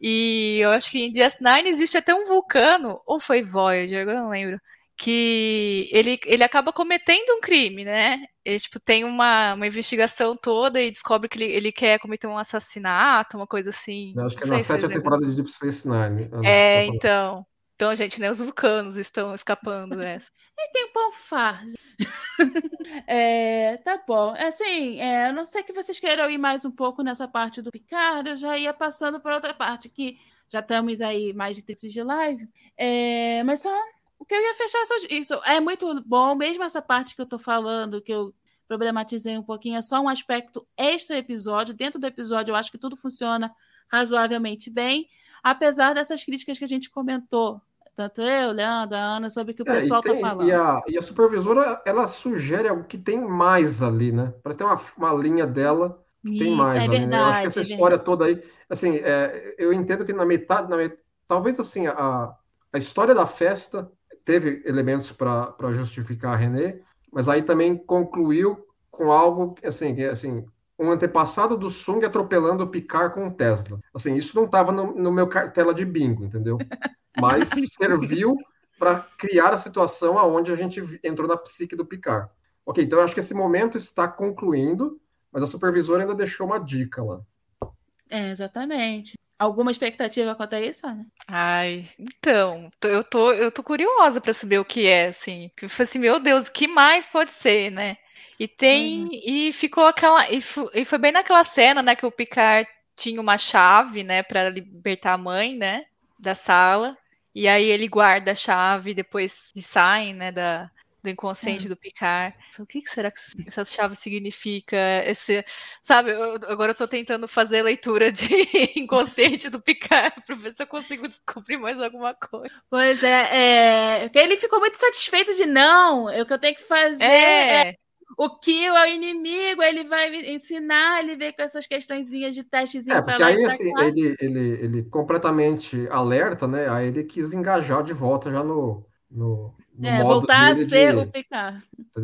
e eu acho que em DS9 existe até um vulcano, ou foi Voyager, agora não lembro, que ele, ele acaba cometendo um crime, né? Ele, tipo, tem uma, uma investigação toda e descobre que ele, ele quer cometer um assassinato, uma coisa assim. Eu acho que é na sétima temporada de Deep Space Nine. É, então. Então, gente, nem os vulcanos estão escapando dessa. [LAUGHS] E tem um pão fardo. [LAUGHS] é, tá bom. Assim, é, eu não sei que vocês queiram ir mais um pouco nessa parte do Picard, eu já ia passando para outra parte, que já estamos aí mais de 30 de live. É, mas só o que eu ia fechar só isso. É muito bom, mesmo essa parte que eu tô falando, que eu problematizei um pouquinho, é só um aspecto extra episódio. Dentro do episódio, eu acho que tudo funciona razoavelmente bem, apesar dessas críticas que a gente comentou. Tanto eu, Leandro, a Ana, sobre o que o é, pessoal está falando. E a, e a, supervisora, ela sugere algo que tem mais ali, né? Parece ter uma, uma linha dela que Isso, tem mais é ali, verdade, né? Eu acho que essa é história toda aí, assim, é, eu entendo que na metade, na met... talvez assim, a, a história da festa teve elementos para justificar René, mas aí também concluiu com algo assim, assim, um antepassado do Sung atropelando o Picard com o Tesla. Assim, isso não estava no, no, meu cartela de bingo, entendeu? [LAUGHS] Mas serviu para criar a situação aonde a gente entrou na psique do Picard. Ok, então eu acho que esse momento está concluindo, mas a supervisora ainda deixou uma dica lá. É, exatamente. Alguma expectativa quanto a isso, Ana? Ai, então, eu tô, eu tô curiosa para saber o que é, assim. Que foi assim, meu Deus, o que mais pode ser, né? E tem. Uhum. E ficou aquela. E foi, e foi, bem naquela cena, né, que o Picard tinha uma chave, né, para libertar a mãe, né, da sala. E aí ele guarda a chave, depois saem, né, da, do inconsciente é. do Picard. O que, será que [LAUGHS] essa chave significa? Esse, sabe, eu, agora eu tô tentando fazer leitura de [LAUGHS] inconsciente do Picard [LAUGHS] para ver se eu consigo descobrir mais alguma coisa. Pois é, é porque ele ficou muito satisfeito de não, é o que eu tenho que fazer. É. é o que é o inimigo, ele vai ensinar, ele vem com essas questõezinhas de testezinho é, porque aí, assim, ele, ele, ele completamente alerta, né? Aí ele quis engajar de volta já no, no, é, voltar a ser de, o Picard.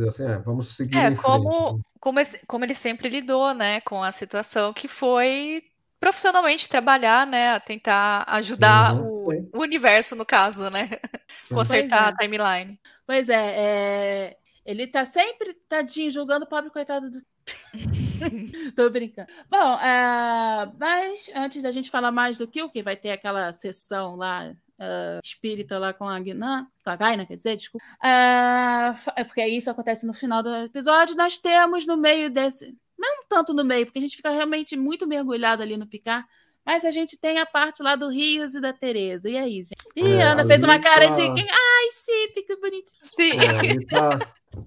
Assim, é, vamos seguir é, como, frente. Como, como ele sempre lidou, né, com a situação que foi profissionalmente trabalhar, né? A tentar ajudar Uhum, o, o universo, no caso, né? [LAUGHS] Sim. Consertar Pois a timeline. Pois é, é, ele tá sempre, tadinho, julgando o pobre coitado do. [LAUGHS] Tô brincando. Bom, é, mas antes da gente falar mais do Kill, que vai ter aquela sessão lá, é, espírita lá com a Guinan, com a Gaina, quer dizer, desculpa. É, é porque isso acontece no final do episódio. Nós temos no meio desse. Não tanto no meio, porque a gente fica realmente muito mergulhado ali no Picard. Mas a gente tem a parte lá do Rios e da Tereza. E aí, gente? Ih, É, Ana fez uma ali cara tá- de. Ai, chip, que bonitinho. Sim. É, ele tá,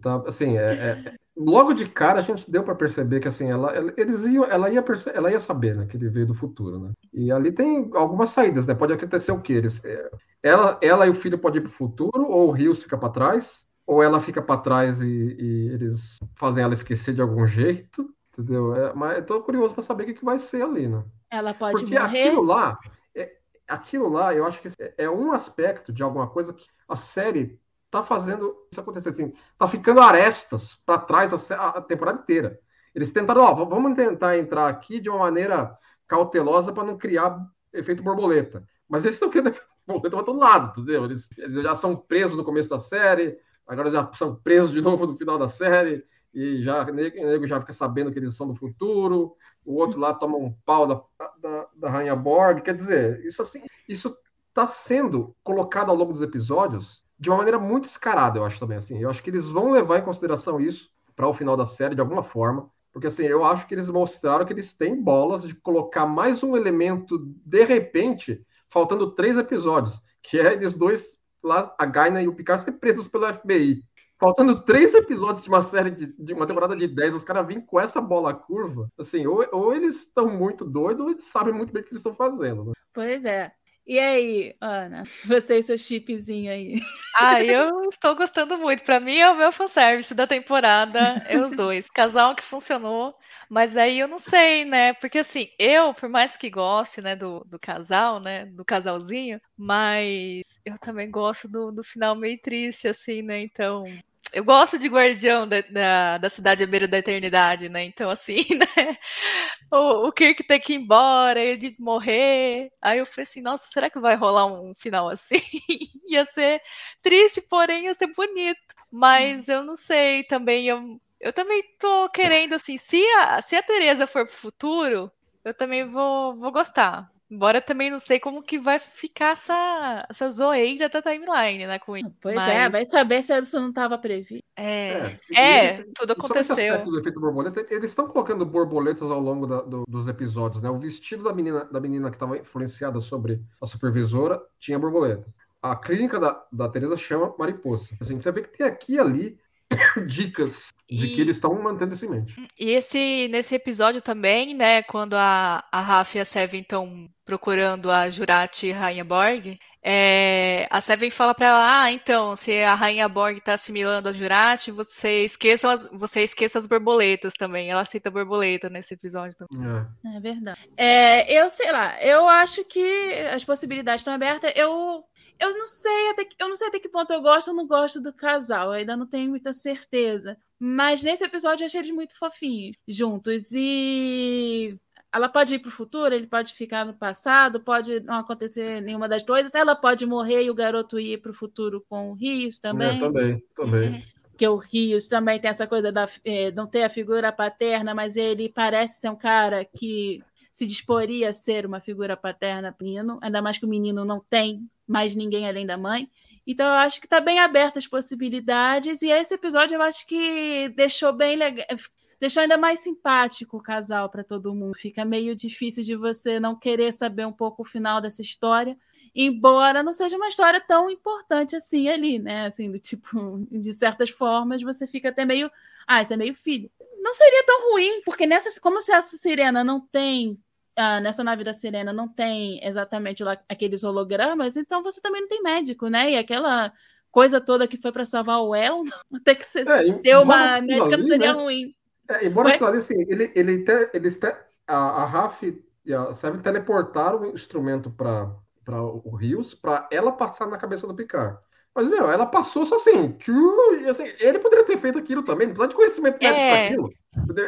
tá, assim, é, é- logo de cara a gente deu para perceber que assim, ela, ela- eles iam, ela ia, perce- ela ia saber, né, que ele veio do futuro, né? E ali tem algumas saídas, né? Pode acontecer o quê? Eles, é, ela, ela e o filho podem ir para o futuro, ou o Rios fica para trás, ou ela fica para trás e, e eles fazem ela esquecer de algum jeito, entendeu? É, mas eu tô curioso para saber o que, que vai ser ali, né? Ela pode Porque morrer. aquilo lá, é, aquilo lá, eu acho que é um aspecto de alguma coisa que a série tá fazendo isso acontecer assim, tá ficando arestas para trás a, a temporada inteira. Eles tentaram, ó, vamos tentar entrar aqui de uma maneira cautelosa para não criar efeito borboleta. Mas eles estão criando [LAUGHS] efeito borboleta para todo lado, entendeu? Eles, eles já são presos no começo da série, agora já são presos de [LAUGHS] novo no final da série. E já o nego já fica sabendo que eles são do futuro, o outro lá toma um pau da, da, da Rainha Borg. Quer dizer, isso assim, isso está sendo colocado ao longo dos episódios de uma maneira muito escarada, eu acho também assim. Eu acho que eles vão levar em consideração isso para o final da série de alguma forma, porque assim, eu acho que eles mostraram que eles têm bolas de colocar mais um elemento de repente, faltando três episódios, que é eles dois lá, a Gaina e o Picard serem presos pelo FBI. Faltando três episódios de uma série de, de uma temporada de 10, os caras vêm com essa bola curva. Assim, ou, ou eles estão muito doidos, ou eles sabem muito bem o que eles estão fazendo. Né? Pois é. E aí, Ana? [LAUGHS] Você e seu chipzinho aí. Ah, eu estou gostando muito. Pra mim é o meu fanservice da temporada, é os dois. Casal que funcionou, mas aí eu não sei, né? Porque assim, eu, por mais que goste, né, do, do casal, né, do casalzinho, mas eu também gosto do, do final meio triste, assim, né? Então, eu gosto de Guardião da, da, da Cidade à Beira da Eternidade, né? Então, assim, [LAUGHS] né? O, o Kirk tem que ir embora, ele morrer. Aí eu falei assim, nossa, será que vai rolar um final assim? [LAUGHS] ia ser triste, porém ia ser bonito. Mas eu não sei também, eu, eu também tô querendo, assim, se a, se a Tereza for pro futuro, eu também vou, vou gostar. Embora também não sei como que vai ficar essa, essa zoeira da timeline, né, com. Pois Mas- é, vai saber se isso não estava previsto. É, e é, eles- tudo aconteceu. do efeito borboleta, eles estão colocando borboletas ao longo da- do- dos episódios, né? O vestido da menina, da menina que estava influenciada sobre a supervisora tinha borboletas. A clínica da, da Teresa chama mariposa. Assim, você vê que tem aqui e ali [COUGHS] dicas de E- que eles estão mantendo isso em mente. E esse, nesse episódio também, né, quando a, a Rafa e a Seven estão procurando a Jurati Rainha Borg, é, a Seven fala pra ela, ah, então, se a Rainha Borg tá assimilando a Jurati, você esqueça as, você esqueça as borboletas também. Ela cita borboleta nesse episódio também. É. É verdade. É, eu sei lá, eu acho que as possibilidades estão abertas. Eu, eu não sei até que, eu não sei até que ponto eu gosto ou não gosto do casal. Eu ainda não tenho muita certeza. Mas nesse episódio eu achei eles muito fofinhos juntos. E ela pode ir pro futuro, ele pode ficar no passado, pode não acontecer nenhuma das coisas. Ela pode morrer e o garoto ir pro futuro com o Rios também. É, também, também. [LAUGHS] que o Rios também tem essa coisa da eh, não ter a figura paterna, mas ele parece ser um cara que se disporia a ser uma figura paterna menino, ainda mais que o menino não tem mais ninguém além da mãe. Então eu acho que está bem aberta as possibilidades e esse episódio eu acho que deixou bem legal, deixou ainda mais simpático o casal para todo mundo. Fica meio difícil de você não querer saber um pouco o final dessa história embora não seja uma história tão importante assim ali, né? Assim, do tipo, de certas formas, você fica até meio. Ah, isso é meio filho. Não seria tão ruim, porque nessa, como se essa sirena não tem. Ah, nessa nave da sirena não tem exatamente lá aqueles hologramas, então você também não tem médico, né? E aquela coisa toda que foi para salvar o El, [LAUGHS] até que você É, ter uma médica não ali, seria né? ruim. É, embora Ué? aquilo ali, assim, ele, ele te- eles te- a, a Raf e a Seven teleportaram o instrumento para o Rios para ela passar na cabeça do Picard. Mas, meu, ela passou só assim, tchu, e assim, ele poderia ter feito aquilo também, não precisa de conhecimento médico É. para aquilo.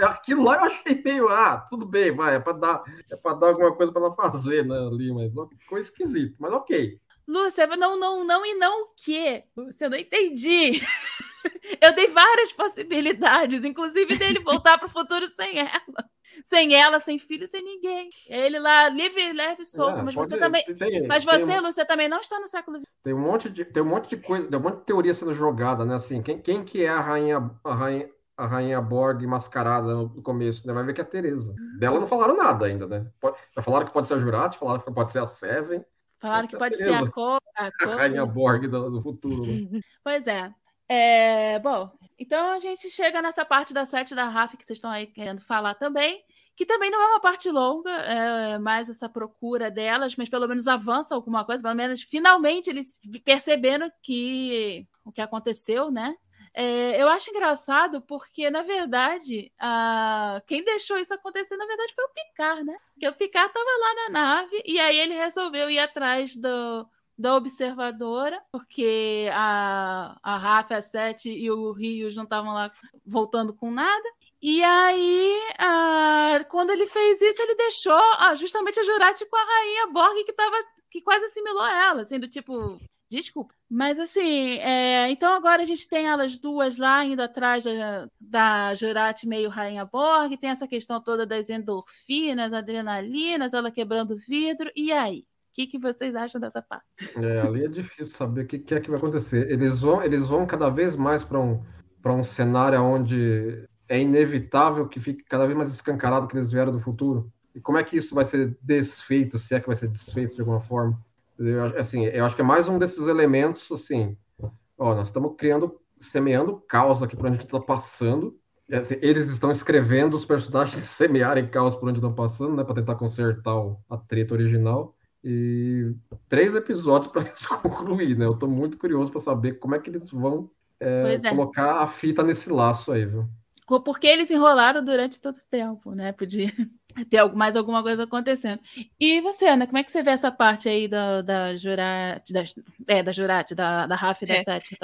Aquilo lá eu achei meio, ah, tudo bem, vai, é para dar, é para dar alguma coisa para ela fazer né, ali, mas coisa esquisita, mas ok. Lúcia, não, não, não e não o quê? Lúcia, eu não entendi. [LAUGHS] Eu dei várias possibilidades, inclusive dele voltar para o futuro sem ela. Sem ela, sem filho, sem ninguém. Ele lá, livre, leve, solto. É, mas você também. Tem, mas você, tem, Lúcia, também não está no século XX. Tem um monte de, tem um monte de coisa, tem um monte de teoria sendo jogada, né? Assim, quem, quem que é a rainha, a rainha, a rainha Borg mascarada no começo, né? Vai ver que é a Teresa. Dela não falaram nada ainda, né? Já falaram que pode ser a Jurati, falaram que pode ser a Seven. Falaram que pode ser a, Co a, [LAUGHS] a Rainha Borg do, do futuro. Né? [LAUGHS] Pois é. é. Bom, então a gente chega nessa parte da sete da RAF que vocês estão aí querendo falar também, que também não é uma parte longa, é mais essa procura delas, mas pelo menos avança alguma coisa, pelo menos finalmente eles perceberam que o que aconteceu, né? É, eu acho engraçado porque, na verdade, a... quem deixou isso acontecer, na verdade, foi o Picard, né? Porque o Picard estava lá na nave e aí ele resolveu ir atrás do, da observadora, porque a, a Rafa, a Sete e o Rios não estavam lá voltando com nada. E aí, quando ele fez isso, ele deixou justamente a Jurati com a rainha Borg, que, tava, que quase assimilou ela, sendo tipo, Desculpa. Mas assim, é, então agora a gente tem elas duas lá indo atrás da, da Jurati meio Rainha Borg, tem essa questão toda das endorfinas, adrenalinas, ela quebrando vidro. E aí? O que, que vocês acham dessa parte? É, ali é difícil saber o que, que é que vai acontecer. Eles vão, eles vão cada vez mais para um, um cenário onde é inevitável que fique cada vez mais escancarado que eles vieram do futuro. E como é que isso vai ser desfeito, se é que vai ser desfeito de alguma forma? Eu, assim, eu acho que é mais um desses elementos, assim, ó, nós estamos criando, semeando caos aqui por onde a gente está passando. Assim, eles estão escrevendo os personagens [LAUGHS] semearem caos por onde estão passando, né, para tentar consertar o, a treta original. E três episódios para [LAUGHS] eles concluir, né? Eu estou muito curioso para saber como é que eles vão é, é. colocar a fita nesse laço aí, viu? Porque eles enrolaram durante todo o tempo, né? Podia [LAUGHS] ter mais alguma coisa acontecendo. E você, Ana, como é que você vê essa parte aí da, da Jurati, da, é, da Jurati, da, da Raf e da é. Sete?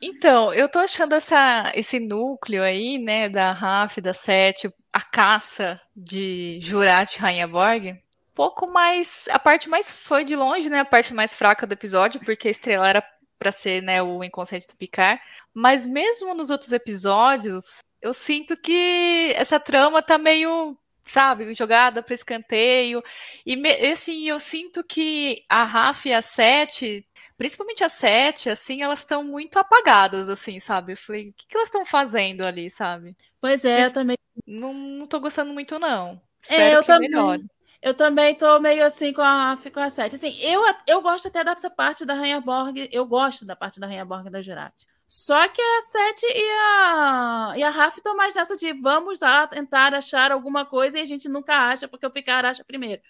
Então, eu tô achando essa, esse núcleo aí, né, da Raf, da Sete, a caça de Jurati Rainha Borg, um pouco mais. A parte mais foi de longe, né? A parte mais fraca do episódio, porque a estrela era para ser, né, o inconsciente do Picard. Mas mesmo nos outros episódios, eu sinto que essa trama tá meio sabe, jogada para escanteio. E assim, eu sinto que a Rafa e a Sete, principalmente a Sete, assim, elas estão muito apagadas, assim, sabe? Eu falei, o que, que elas estão fazendo ali, sabe? Pois é, eu também. Não, não tô gostando muito, não. É, Espero é, eu que também. melhore. Eu também tô meio assim com a, com a Sete. Assim, eu, eu gosto até dessa parte da Rainha Borg. Eu gosto da parte da Rainha Borg da Jurati. Só que a Sete e a, e a Raf estão mais nessa de vamos lá tentar achar alguma coisa e a gente nunca acha, porque o Picard acha primeiro.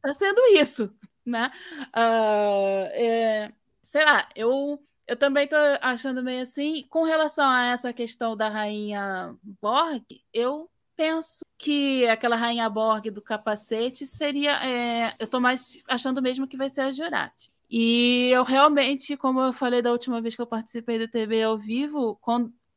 Tá sendo isso, né? Uh, é, sei lá, eu, eu também tô achando meio assim. Com relação a essa questão da rainha Borg, eu penso que aquela rainha Borg do capacete seria. É, eu tô mais achando mesmo que vai ser a Jurati. E eu realmente, como eu falei da última vez que eu participei do TV ao vivo,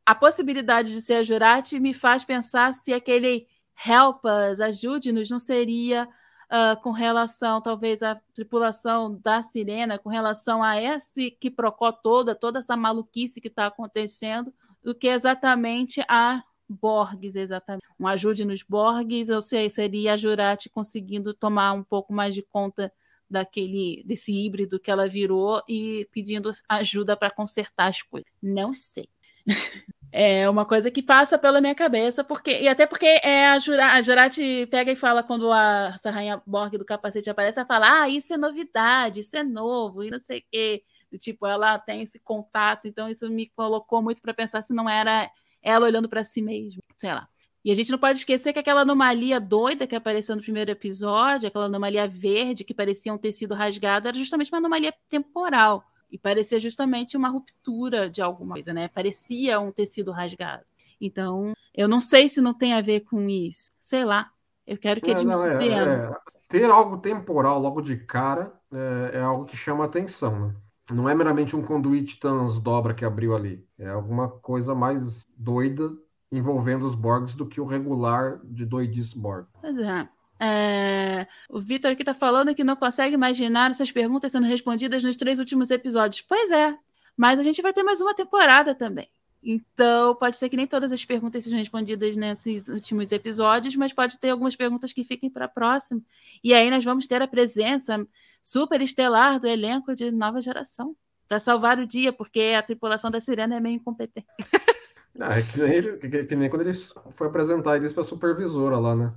a possibilidade de ser a Jurati me faz pensar se aquele help us, ajude-nos, não seria uh, com relação, talvez, à tripulação da Sirena, com relação a esse que procó toda, toda essa maluquice que está acontecendo, do que exatamente a Borges, exatamente. Um ajude nos Borges, ou seja, seria a Jurati conseguindo tomar um pouco mais de conta daquele desse híbrido que ela virou e pedindo ajuda para consertar as coisas. Não sei. [LAUGHS] É uma coisa que passa pela minha cabeça, porque e até porque é a, Jura, a Jurati pega e fala quando a essa rainha Borg do capacete aparece, ela fala: "Ah, isso é novidade, isso é novo", e não sei o quê. Tipo, ela tem esse contato, então isso me colocou muito para pensar se não era ela olhando para si mesma, sei lá. E a gente não pode esquecer que aquela anomalia doida que apareceu no primeiro episódio, aquela anomalia verde que parecia um tecido rasgado, era justamente uma anomalia temporal. E parecia justamente uma ruptura de alguma coisa, né? Parecia um tecido rasgado. Então, eu não sei se não tem a ver com isso. Sei lá. Eu quero que é, eles me é, surpreendam. É, é, ter algo temporal logo de cara é, é algo que chama atenção, né? Não é meramente um conduíte transdobra que abriu ali. É alguma coisa mais doida envolvendo os Borgs do que o regular de doidice Borg. Pois é. É, o Vitor aqui tá falando que não consegue imaginar essas perguntas sendo respondidas nos três últimos episódios. Pois é, mas a gente vai ter mais uma temporada também. Então, pode ser que nem todas as perguntas sejam respondidas nesses últimos episódios, mas pode ter algumas perguntas que fiquem para a próxima. E aí nós vamos ter a presença super estelar do elenco de nova geração para salvar o dia, porque a tripulação da Sirena é meio incompetente. [LAUGHS] Ah, é que nem, ele, que, que nem quando ele foi apresentar eles para a supervisora lá, né?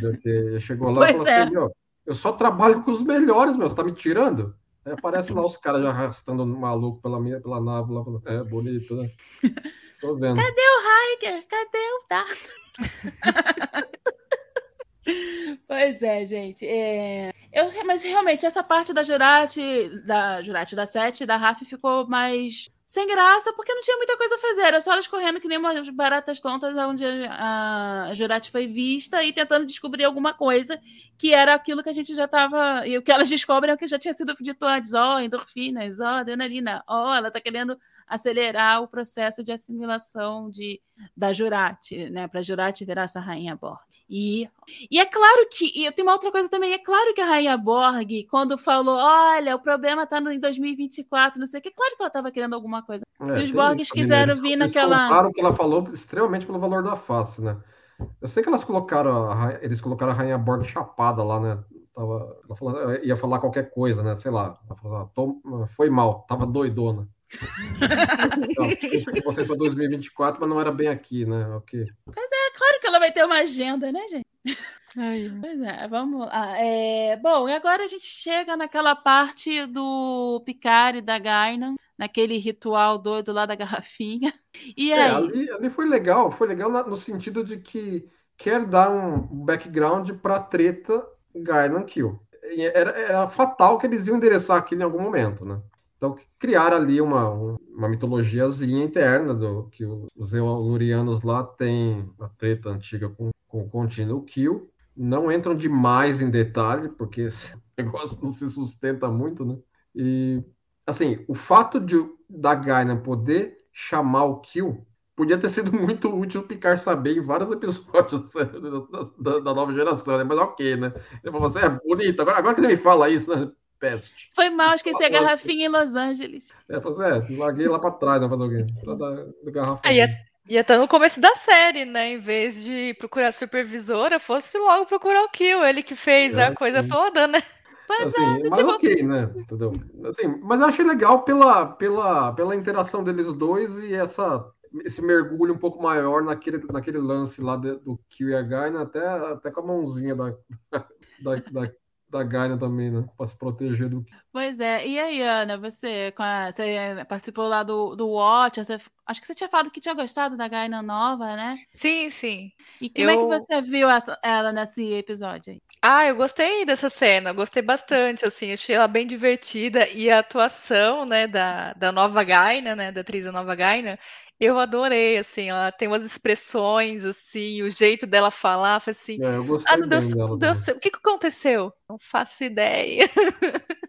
Porque chegou lá e falou é. assim: "Meu, eu só trabalho com os melhores, meu, você tá me tirando? Aí aparece lá os caras já arrastando um maluco pela, minha, pela nave lá. É bonito, né? Tô vendo. Cadê o Hiker? Cadê o Tato? [LAUGHS] Pois é, gente. É... Eu, mas realmente, essa parte da Jurati, da Jurati da 7 da Raf ficou mais sem graça, porque não tinha muita coisa a fazer. Era só elas correndo que nem umas baratas tontas, onde a, Jurati foi vista e tentando descobrir alguma coisa que era aquilo que a gente já estava. E o que elas descobrem é o que já tinha sido dito antes: ó, oh, endorfinas, ó, oh, adrenalina, ó, oh, ela está querendo acelerar o processo de assimilação de, da Jurati, né? Para Jurati virar essa rainha Borg. E, e é claro que. E tem uma outra coisa também. É claro que a Rainha Borg, quando falou: olha, o problema está no, em 2024, não sei o que, é claro que ela estava querendo alguma coisa. É, Se os Borgs isso, quiseram eles, vir eles naquela. Claro que ela falou extremamente pelo valor da face, né? Eu sei que elas colocaram. A, eles colocaram a Rainha Borg chapada lá, né? Tava, ela falou, ia falar qualquer coisa, né? Sei lá. Ela falou, ah, foi mal, tava doidona. [LAUGHS] então, isso que vocês para 2024, mas não era bem aqui, né? Ok. Pois é, claro que ela vai ter uma agenda, né, gente? Ai, pois é, vamos lá. É, bom, e agora a gente chega naquela parte do Picard e da Gainan, naquele ritual doido lá da garrafinha. E é, aí? ali, ali foi legal, foi legal no sentido de que quer dar um background para treta Gainan Kill. Era, era fatal que eles iam endereçar aquilo em algum momento, né? Então, criaram ali uma, uma mitologiazinha interna do que os Eolurianos lá têm a treta antiga com, com o Continual Kill. Não entram demais em detalhe, porque [LAUGHS] esse negócio não se sustenta muito, né? E, assim, o fato de da Gaina poder chamar o Kill podia ter sido [LAUGHS] muito útil o Picard saber em vários episódios da, [LAUGHS] da, da nova geração, né? Mas ok, né? Ele falou, você é bonito. Agora, agora que você me fala isso, né? Peste. Foi mal, esqueci a garrafinha em Los Angeles. É, pois é, larguei lá pra trás, né, fazer alguém. Da, garrafa. Aí ia, ia estar no começo da série, né? Em vez de procurar a supervisora, fosse logo procurar o Kill, ele que fez é, a coisa sim. toda, né? Pois assim, é, mas tipo... ok, né? Entendeu? Assim, mas eu achei legal pela, pela, pela interação deles dois e essa, esse mergulho um pouco maior naquele, naquele lance lá de, do Kill e a Gaina, até, até com a mãozinha da, [LAUGHS] da, da, da Gaia também, né? Para se proteger do. Pois é. E aí, Ana, você, a, você participou lá do, do Watch? Você, acho que você tinha falado que tinha gostado da Gaina nova, né? Sim, sim. E como eu... é que você viu essa, ela nesse episódio aí? Ah, eu gostei dessa cena, gostei bastante, assim, achei ela bem divertida e a atuação, né, da, da nova Gaina, né, da atriz da nova Gaina, eu adorei, assim, ela tem umas expressões, assim, o jeito dela falar, foi assim. É, eu gostei ah, não deu, dela, deu, o que, que aconteceu? Não faço ideia. [LAUGHS]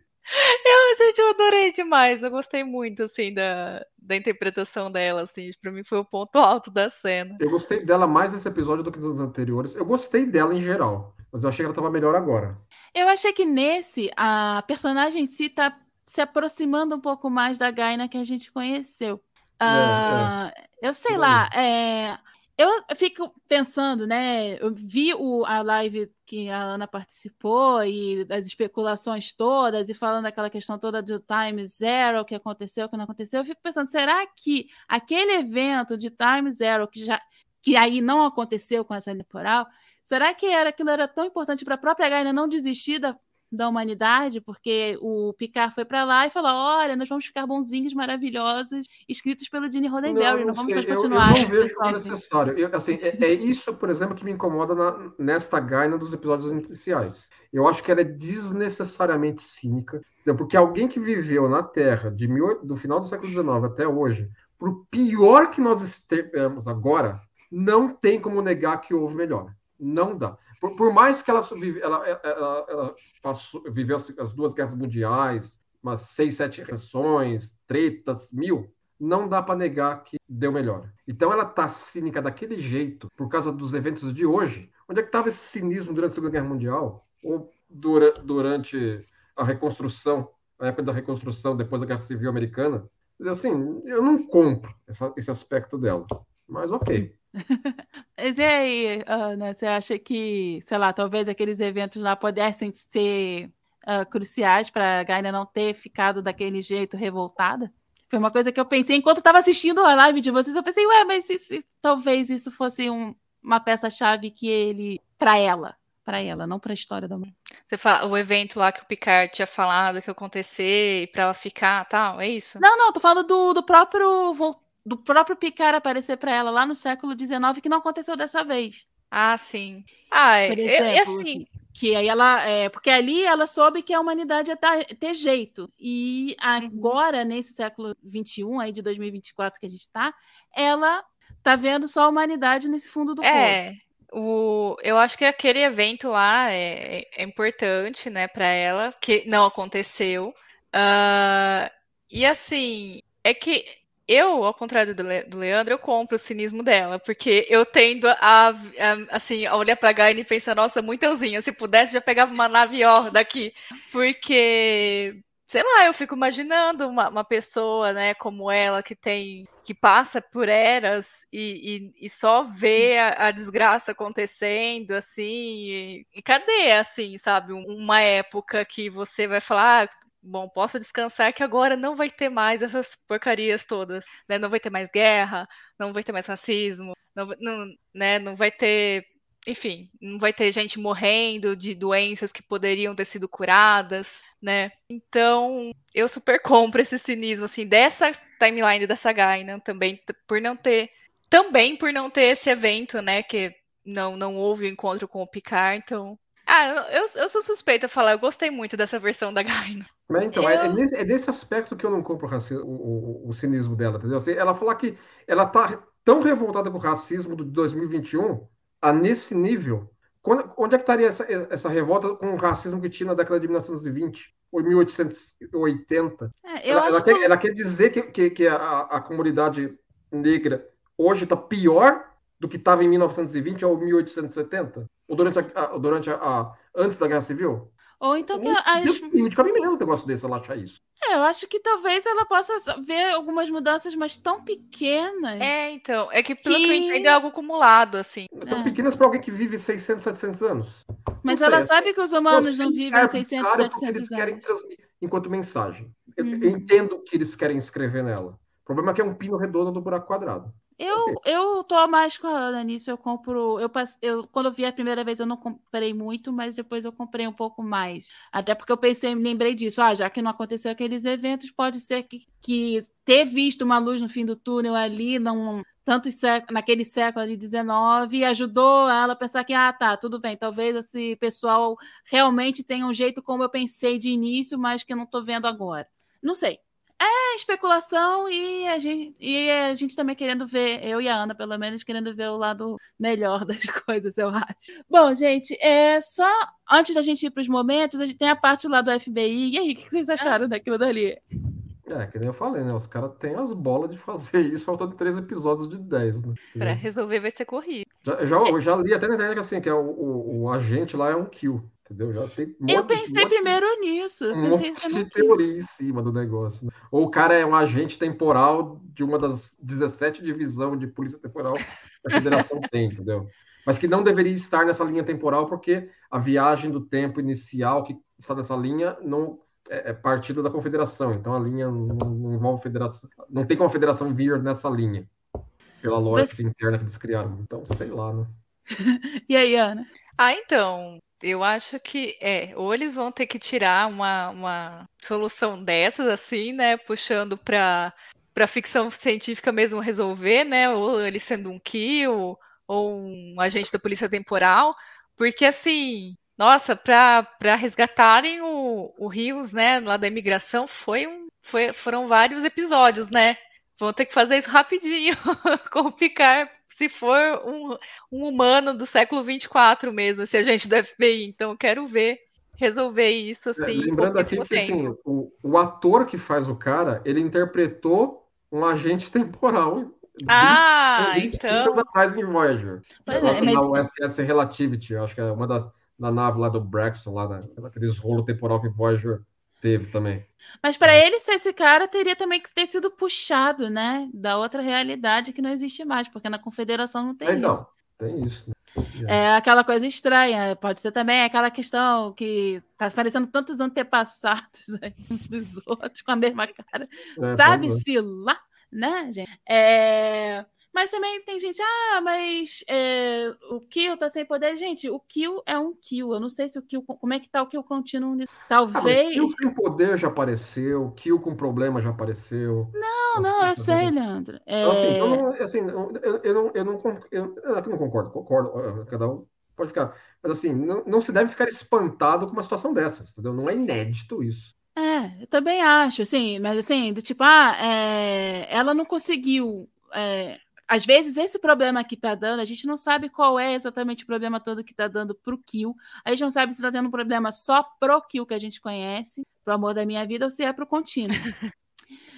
eu, gente, eu adorei demais. Eu gostei muito, assim, da, da interpretação dela, assim. Pra mim foi o ponto alto da cena. Eu gostei dela mais nesse episódio do que nos anteriores. Eu gostei dela em geral, mas eu achei que ela tava melhor agora. Eu achei que nesse, a personagem em si tá se aproximando um pouco mais da Gaina que a gente conheceu. Uh, é, é. Eu sei lá, é, eu fico pensando, né? Eu vi o, a live que a Ana participou e das especulações todas e falando aquela questão toda do time zero, o que aconteceu, o que não aconteceu. Eu fico pensando, será que aquele evento de time zero que já que aí não aconteceu com essa temporal, será que era aquilo era tão importante para a própria Gaina não desistir da, da humanidade, porque o Picard foi para lá e falou: olha, nós vamos ficar bonzinhos, maravilhosos, escritos pelo Gene Roddenberry, não, não, não vamos mais continuar. Eu, eu não vejo como necessário. Eu, assim, é, é, isso, por exemplo, que me incomoda na, nesta gaina dos episódios iniciais. Eu acho que ela é desnecessariamente cínica, porque alguém que viveu na Terra de mil, do final do século XIX até hoje, pro pior que nós estamos agora, não tem como negar que houve melhor. Não dá. Por, por mais que ela, ela, ela, ela passou, viveu as, as, duas guerras mundiais, umas seis, sete reações, tretas, mil, não dá para negar que deu melhor. Então ela tá cínica daquele jeito por causa dos eventos de hoje. Onde é que estava esse cinismo durante a Segunda Guerra Mundial? Ou dura, durante a reconstrução, a época da reconstrução depois da Guerra Civil Americana? Assim, eu não compro essa, esse aspecto dela. Mas ok. Mas e aí, Ana, você acha que, sei lá, talvez aqueles eventos lá pudessem ser uh, cruciais para a Gaina não ter ficado daquele jeito revoltada? Foi uma coisa que eu pensei enquanto estava assistindo a live de vocês. Eu pensei, ué, mas se, se, talvez isso fosse um, uma peça-chave que ele. para ela. para ela, não para a história da mãe. Você fala o evento lá que o Picard tinha falado que ia acontecer para ela ficar tal, é isso? Não, não, tô falando do, do próprio do próprio Picard aparecer para ela lá no século XIX, que não aconteceu dessa vez. Ah, sim. Ah, exemplo, é, é assim. Que aí ela. É, porque ali ela soube que a humanidade ia ter jeito. E agora, uhum. nesse século XXI, aí de 2024 que a gente está, ela tá vendo só a humanidade nesse fundo do é, O, eu acho que aquele evento lá é, é importante, né, para ela, que não aconteceu. Uh, e assim, é que eu, ao contrário do, Le do, Leandro, eu compro o cinismo dela, porque eu tendo a, a assim, a olhar pra Gaine e pensar, nossa, muito euzinha, se pudesse já pegava uma nave ó daqui, porque sei lá, eu fico imaginando uma, uma, pessoa, né, como ela, que tem, que passa por eras e, e, e só vê a, a, desgraça acontecendo, assim, e, e, cadê, assim, sabe, uma época que você vai falar, ah, bom, posso descansar que agora não vai ter mais essas porcarias todas, né? Não vai ter mais guerra, não vai ter mais racismo, não, não, né? não vai ter, enfim, não vai ter gente morrendo de doenças que poderiam ter sido curadas, né? Então, eu super compro esse cinismo, assim, dessa timeline dessa Gaina também, por não ter, também por não ter esse evento, né, que não, não houve o encontro com o Picard, então ah, eu, eu sou suspeita a falar, eu gostei muito dessa versão da Gaina. Mas então, é eu... é, nesse, é, nesse, aspecto que eu não compro o, o, o, cinismo dela, entendeu? Assim, ela fala que ela tá tão revoltada com o racismo de 2021, a nesse nível. Quando, onde é que estaria essa, essa revolta com o racismo que tinha na década de 1920 ou 1880? É, ela, ela, quer, que... ela, quer, dizer que, que, que a, a comunidade negra hoje está pior do que estava em 1920 ou 1870? Ou durante a, durante a, a antes da Guerra Civil? Ou então que as... Tem de cabimento um negócio desse, ela achar isso. É, eu acho que talvez ela possa ver algumas mudanças, mas tão pequenas. É, então. É que, pelo que, que eu entendo, é algo acumulado, assim. Tão é. pequenas para alguém que vive 600, 700 anos. Mas ela sabe que os humanos não vivem 600, 700 eles querem transmitir enquanto mensagem. Eu, uhum. eu entendo o que eles querem escrever nela. O problema é que é um pino redondo do buraco quadrado. Eu, eu tô mais com a Ana nisso, eu compro. Eu, eu, quando eu vi a primeira vez, eu não comprei muito, mas depois eu comprei um pouco mais. Até porque eu pensei, me lembrei disso. Ah, já que não aconteceu aqueles eventos, pode ser que, que ter visto uma luz no fim do túnel ali, não, tanto naquele século ali 19 ajudou ela a pensar que ah tá tudo bem talvez esse pessoal realmente tenha um jeito como eu pensei de início mas que eu não estou vendo agora não sei é especulação e a, gente, e a gente também querendo ver, eu e a Ana, pelo menos, querendo ver o lado melhor das [LAUGHS] coisas, eu acho. Bom, gente, é só antes da gente ir para os momentos, a gente tem a parte lá do FBI. E aí, o que vocês acharam daquilo dali? É, que nem eu falei, né? Os caras têm as bolas de fazer isso, faltando três episódios de dez, né? Pra resolver vai ser corrido. Já, já, já li até na internet assim, que é o, o, o agente lá é um kill. Entendeu? Já tem um eu pensei primeiro nisso. Um monte de teoria em cima do negócio. Né? Ou o cara é um agente temporal de uma das 17 divisões de polícia temporal que a federação [LAUGHS] tem, entendeu? Mas que não deveria estar nessa linha temporal porque a viagem do tempo inicial que está nessa linha não é, é partida da confederação. Então a linha não, não envolve federação. Não tem como a federação vir nessa linha. Pela lógica Mas... interna que eles criaram. Então, sei lá, né? [LAUGHS] e aí, Ana? Ah, então, eu acho que é, ou eles vão ter que tirar uma, uma solução dessas, assim, né? Puxando para para ficção científica mesmo resolver, né? Ou ele sendo um kill, ou um agente da polícia temporal, porque assim, nossa, para resgatarem o, o Rios, né, lá da imigração, foi um, foi, foram vários episódios, né? Vão ter que fazer isso rapidinho [LAUGHS] com o Picard se for um, um humano do século 24 mesmo, esse agente do FBI. Então, quero ver resolver isso é, assim. É, lembrando aqui que assim, o, o, ator que faz o cara, ele interpretou um agente temporal. Ah, 20 então. anos atrás em Voyager. Pois é, mas- Na USS Relativity, eu acho que é uma das da nave lá do Braxton, lá da, daqueles rolo temporal que Voyager teve também. Mas para ele ser esse cara, teria também que ter sido puxado, né? Da outra realidade que não existe mais, porque na Confederação não tem É, então, isso. tem isso, né? É aquela coisa estranha. Pode ser também aquela questão que tá parecendo tantos antepassados [LAUGHS] aí dos outros com a mesma cara. É, Sabe-se lá, né, gente? É, Mas também tem gente, ah, mas é, o Kill tá sem poder. Gente, o Kill é um Kill. Eu não sei se o Kill. Como é que tá o Kill Continuum? Ah, mas Talvez. Kill sem poder já apareceu, Kill com problema já apareceu. Não, não, eu sei, Leandro. É, Então, assim, eu não, assim, eu, eu não, eu não, eu, eu não concordo, concordo, eh, cada um pode ficar. Mas assim, não, não se deve ficar espantado com uma situação dessas, entendeu? Não é inédito isso. É, eu também acho, assim, mas assim, do tipo, ah, é, ela não conseguiu. é, às vezes, esse problema que tá dando, a gente não sabe qual é exatamente o problema todo que tá dando pro Kill. A gente não sabe se tá tendo um problema só pro Kill que a gente conhece, pro amor da minha vida, ou se é pro contínuo. [LAUGHS]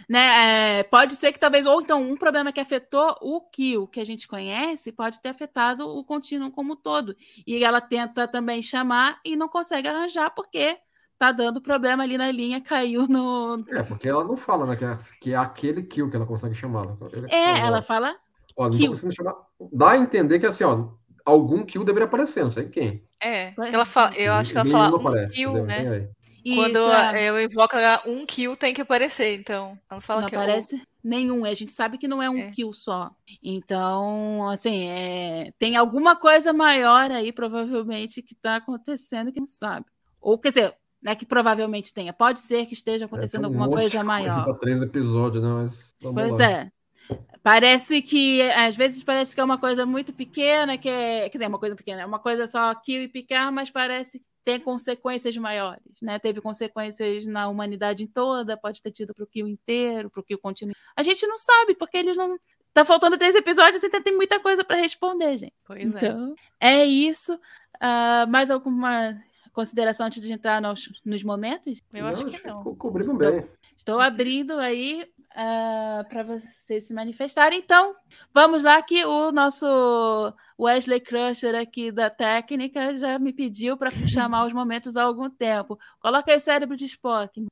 né? é, pode ser que talvez, ou então, um problema que afetou o Kill que a gente conhece, pode ter afetado o contínuo como um todo. E ela tenta também chamar e não consegue arranjar, porque tá dando problema ali na linha, caiu no. É, porque ela não fala, né, que é, que é aquele Kill que ela consegue chamar. Ele- É, ela fala. Ó, não tô conseguindo chamar. Dá a entender que assim, ó, algum Kill deveria aparecer, não sei quem. É, ela fala, eu acho que ela fala um aparece, kill, né? Aí. Quando Isso, é. eu invoco um kill, tem que aparecer, então. Ela fala não que é aparece nenhum. A gente sabe que não é um É. kill só. Então, assim, é, tem alguma coisa maior aí, provavelmente, que tá acontecendo que não sabe. Ou, quer dizer, não é que provavelmente tenha. Pode ser que esteja É, acontecendo um alguma coisa maior. pra três episódios, né? Mas vamos Pois lá. é. Parece que, às vezes, parece que é uma coisa muito pequena, que é, quer dizer, uma coisa pequena, é uma coisa só kill e picar, mas parece que tem consequências maiores, né? Teve consequências na humanidade toda, pode ter tido pro kill inteiro, pro kill contínuo. A gente não sabe, porque eles não. Tá faltando três episódios e ainda tem muita coisa para responder, gente. Pois é. Então, é isso. Ah, mais alguma consideração antes de entrar nos, nos momentos? Eu acho que não. co- Cobrimos bem. Estou abrindo aí para vocês se manifestarem. Então, vamos lá que o nosso Wesley Crusher aqui da técnica já me pediu para [LAUGHS] chamar os momentos há algum tempo. Coloca aí cérebro de Spock.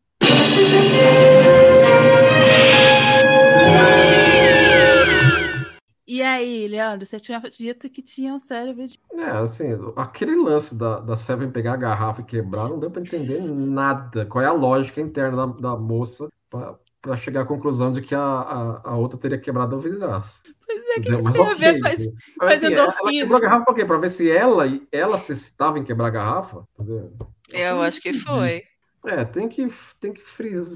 E aí, Leandro, você tinha dito que tinha um cérebro de. É, assim, aquele lance da, da Seven pegar a garrafa e quebrar, não deu pra entender nada. Qual é a lógica interna da, da moça pra, pra chegar à conclusão de que a, a, a outra teria quebrado o vidraço. Pois é, o que, Entendeu? isso tem a ver com as, entendeu? com as assim, ela, quebrou a garrafa pra quê? Pra ver se ela, ela se estava em quebrar a garrafa, entendeu? Eu acho que foi. É, tem que, tem que fris-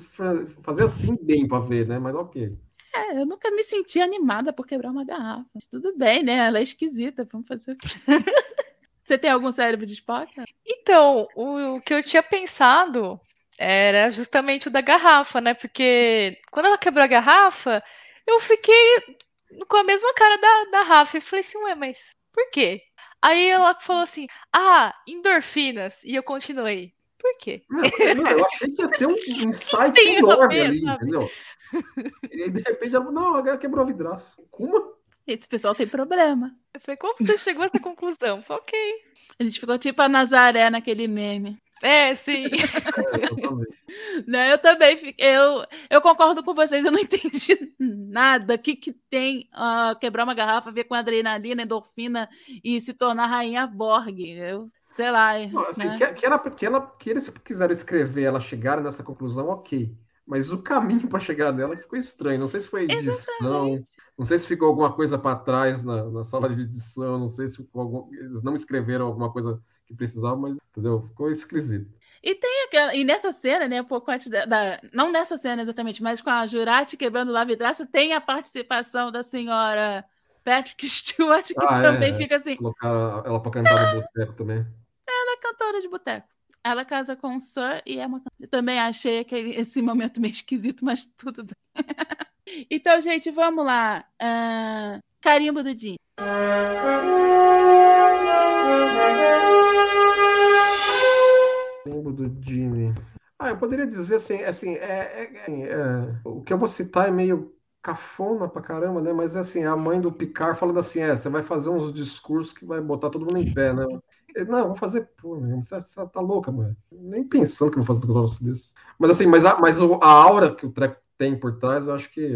fazer assim bem pra ver, né? Mas ok. É, eu nunca me senti animada por quebrar uma garrafa. Mas tudo bem, né? Ela é esquisita. Vamos fazer. o quê? [LAUGHS] Você tem algum cérebro de Spock? Então, o, o que eu tinha pensado era justamente o da garrafa, né? Porque quando ela quebrou a garrafa, eu fiquei com a mesma cara da, da Rafa. E falei assim, ué, mas por quê? Aí ela falou assim, ah, endorfinas. E eu continuei. Por quê? Não, eu achei que ia ter um [LAUGHS] insight enorme ali, sabe? entendeu? E aí, de repente, ela não, ela quebrou o vidraço. Como? Esse pessoal tem problema. Eu falei, como você chegou a essa conclusão? Eu falei, ok. A gente ficou tipo a Nazaré naquele meme. É, sim. É. Né? Eu também. Eu, eu concordo com vocês, eu não [LAUGHS] entendi nada. O que, que tem ah, quebrar uma garrafa, ver com adrenalina, endorfina e se tornar rainha Borg? Eu sei lá. Não, assim, né? que, que, ela, que, ela, que eles quiseram escrever, ela chegar nessa conclusão, ok. Mas o caminho para chegar nela ficou estranho. Não sei se foi edição, não sei se ficou alguma coisa para trás na, na sala de edição, não sei se ficou algum, eles não escreveram alguma coisa que precisava, mas entendeu? Ficou esquisito. E tem aquela. E nessa cena, né, um pouco antes da. da- não nessa cena exatamente, mas com a Jurati quebrando lá a vidraça, tem a participação da senhora Patrick [LAUGHS] Stewart, que Ah, é, também é. fica assim. Colocaram ela para cantar no boteco também. Ela é cantora de boteco. Ela casa com o Sir e é uma can- Eu também achei aquele, esse momento meio esquisito, mas tudo bem. [LAUGHS] então, gente, vamos lá. Ah, carimbo do dia. Lembro do Jimmy. Ah, eu poderia dizer assim, assim, é, é- é- é, o que eu vou citar é meio cafona pra caramba, né? Mas assim, a mãe do Picard falando assim: é, você vai fazer uns discursos que vai botar todo mundo em pé, né? Eu, não, vou fazer, pô, você, você tá louca, mano. Nem pensando que eu vou fazer um negócio desse. Mas assim, mas a, mas a aura que o treco tem por trás, eu acho que.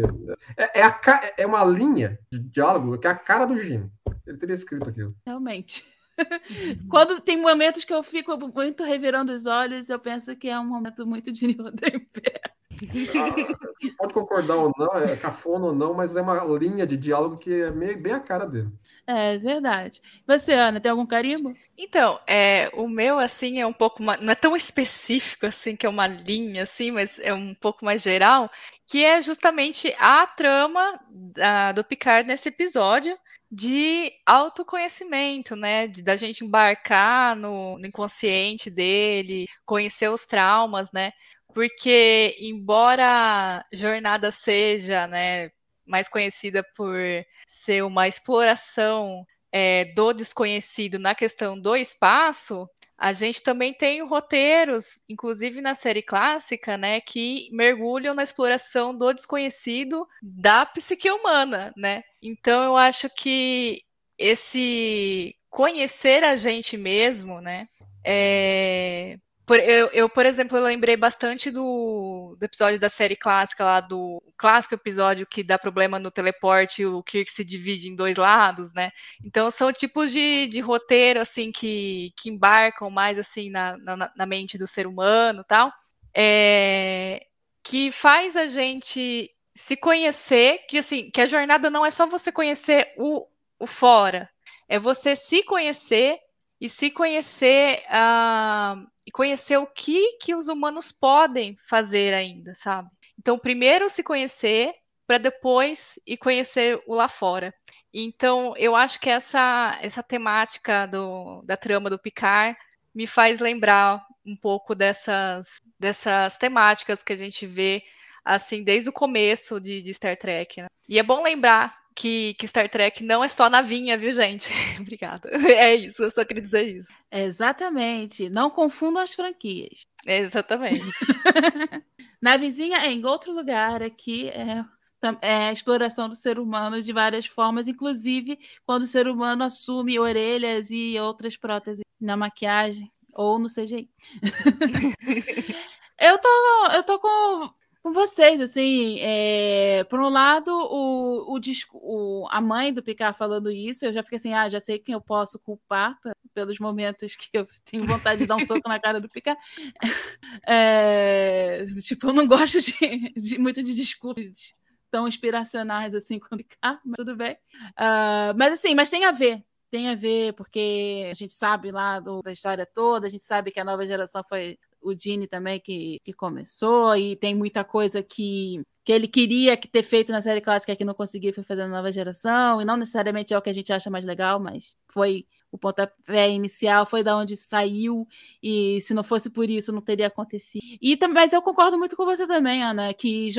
É, é, a, é uma linha de diálogo que é a cara do Jim. Ele teria escrito aquilo. Realmente. [LAUGHS] Quando tem momentos que eu fico muito revirando os olhos, eu penso que é um momento muito de pé. Ah, pode concordar ou não, é cafona ou não, mas é uma linha de diálogo que é meio, bem a cara dele. É verdade. Você, Ana, tem algum carimbo? Então, é, o meu, assim, é um pouco. Não é tão específico, assim, que é uma linha, assim, mas é um pouco mais geral, que é justamente a trama da, do Picard nesse episódio de autoconhecimento, né? De, da gente embarcar no, no inconsciente dele, conhecer os traumas, né? Porque, embora jornada seja, né, mais conhecida por ser uma exploração é, do desconhecido na questão do espaço, a gente também tem roteiros, inclusive na série clássica, né, que mergulham na exploração do desconhecido da psique humana, né? Então eu acho que esse conhecer a gente mesmo, né, é, por, eu, eu, por exemplo, eu lembrei bastante do, do, episódio da série clássica lá, do clássico episódio que dá problema no teleporte o Kirk se divide em dois lados, né? Então são tipos de, de roteiro, assim, que, que embarcam mais, assim, na, na, na mente do ser humano tal, é, que faz a gente se conhecer, que, assim, que a jornada não é só você conhecer o, o fora, é você se conhecer e se conhecer uh, e conhecer o que que os humanos podem fazer ainda, sabe? Então, primeiro se conhecer para depois ir conhecer o lá fora. Então, eu acho que essa essa temática do, da trama do Picard me faz lembrar um pouco dessas dessas temáticas que a gente vê assim desde o começo de, de Star Trek. Né? E é bom lembrar que, que, Star Trek não é só navinha, viu, gente? [LAUGHS] Obrigada. É isso, eu só queria dizer isso. Exatamente. Não confundam as franquias. exatamente. [LAUGHS] Navezinha é em outro lugar aqui, é, é a exploração do ser humano de várias formas, inclusive quando o ser humano assume orelhas e outras próteses na maquiagem ou no CGI. [LAUGHS] eu tô, eu tô com com vocês, assim, é, por um lado, o, o, o, a mãe do Picard falando isso, eu já fiquei assim, ah, já sei quem eu posso culpar pelos momentos que eu [LAUGHS] tenho vontade de dar um soco na cara do Picard. [LAUGHS] É, tipo, eu não gosto de, de, muito de discursos tão inspiracionais assim com o Picard, mas tudo bem. Uh, mas assim, mas tem a ver, tem a ver, porque a gente sabe lá do, da história toda, a gente sabe que a nova geração foi o Dini também que, que começou, e tem muita coisa que, que ele queria que ter feito na série clássica que não conseguiu, foi fazer na nova geração, e não necessariamente é o que a gente acha mais legal, mas foi o pontapé inicial, foi da onde saiu, e se não fosse por isso, não teria acontecido. E, mas eu concordo muito com você também, Ana, que,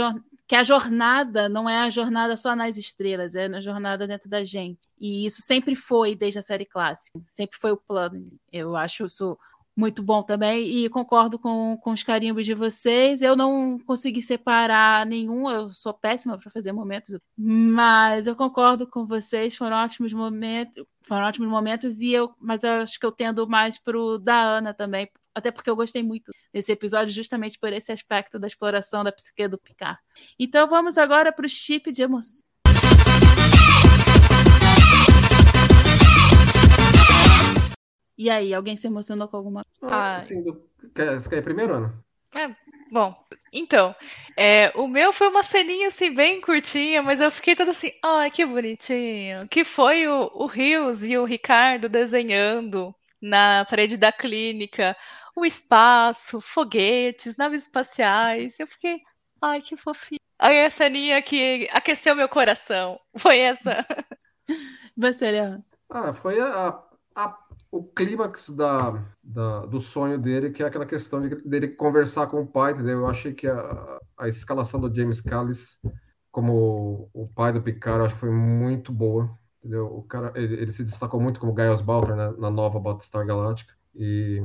que a jornada não é a jornada só nas estrelas, é a jornada dentro da gente. E isso sempre foi desde a série clássica, sempre foi o plano. Eu acho isso muito bom também, e concordo com, com os carimbos de vocês. Eu não consegui separar nenhum, eu sou péssima para fazer momentos, mas eu concordo com vocês, foram ótimos momentos, foram ótimos momentos, e eu, mas eu acho que eu tendo mais pro da Ana também, até porque eu gostei muito desse episódio, justamente por esse aspecto da exploração da psique do Picard. Então vamos agora para o chip de emoção. E aí, alguém se emocionou com alguma coisa? Ah, assim, do... quer, você quer ir primeiro, Ana? É, bom, então, é, o meu foi uma ceninha assim, bem curtinha, mas eu fiquei toda assim, ai, que bonitinho. Que foi o, o Rios e o Ricardo desenhando na parede da clínica o espaço, foguetes, naves espaciais. Eu fiquei, ai, que fofinho. Aí a ceninha que aqueceu meu coração. Foi essa. [LAUGHS] Você, Leon? Ah, foi a, a o clímax da, da, do sonho dele, que é aquela questão de, dele conversar com o pai, entendeu? Eu achei que a, a escalação do James Callis como o pai do Picard, acho que foi muito boa, entendeu? O cara, ele, ele se destacou muito como Gaius Baltar né, na nova Battlestar Galactica e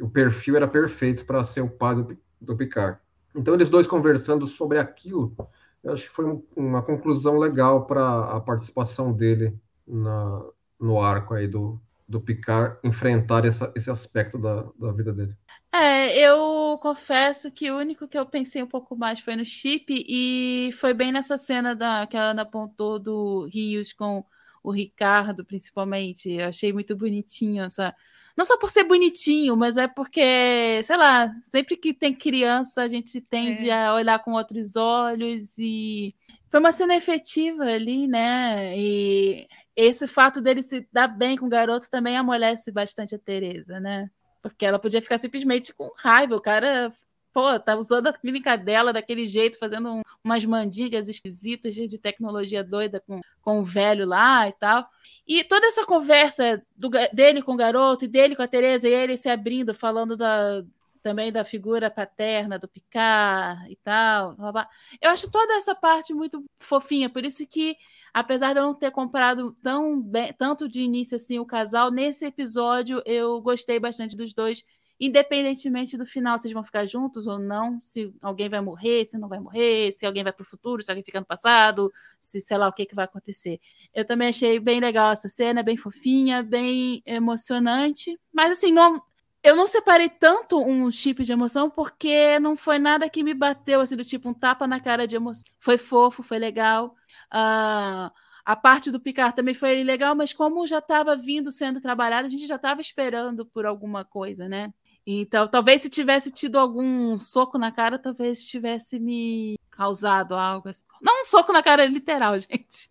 o perfil era perfeito para ser o pai do, do Picard. Então eles dois conversando sobre aquilo eu acho que foi um- uma conclusão legal para a participação dele na, no arco aí do, do Picard enfrentar essa, esse aspecto da, da vida dele. É, eu confesso que o único que eu pensei um pouco mais foi no chip e foi bem nessa cena da, que a Ana apontou do Rios com o Ricardo, principalmente. Eu achei muito bonitinho essa. Não só por ser bonitinho, mas é porque, sei lá, sempre que tem criança, a gente tende a olhar com outros olhos e foi uma cena efetiva ali, né? E esse fato dele se dar bem com o garoto também amolece bastante a Teresa, né? Porque ela podia ficar simplesmente com raiva. O cara, pô, tá usando a clínica dela daquele jeito, fazendo um- umas mandingas esquisitas, de tecnologia doida com, com o velho lá e tal. E toda essa conversa do dele com o garoto e dele com a Teresa, e ele se abrindo, falando da, também da figura paterna do Picard e tal. blá, blá. Eu acho toda essa parte muito fofinha, por isso que, apesar de eu não ter comprado tão bem- tanto de início assim o casal, nesse episódio eu gostei bastante dos dois, independentemente do final, vocês vão ficar juntos ou não, se alguém vai morrer, se não vai morrer, se alguém vai para o futuro, se alguém fica no passado, se sei lá o que, que vai acontecer. Eu também achei bem legal essa cena, bem fofinha, bem emocionante, mas assim, não, eu não separei tanto um chip de emoção porque não foi nada que me bateu, assim, do tipo um tapa na cara de emoção. Foi fofo, foi legal. Ah, a parte do Picard também foi legal, mas como já estava vindo sendo trabalhado, a gente já estava esperando por alguma coisa, né? Então, talvez se tivesse tido algum soco na cara, talvez tivesse me causado algo assim. Não um soco na cara literal, [LAUGHS] gente.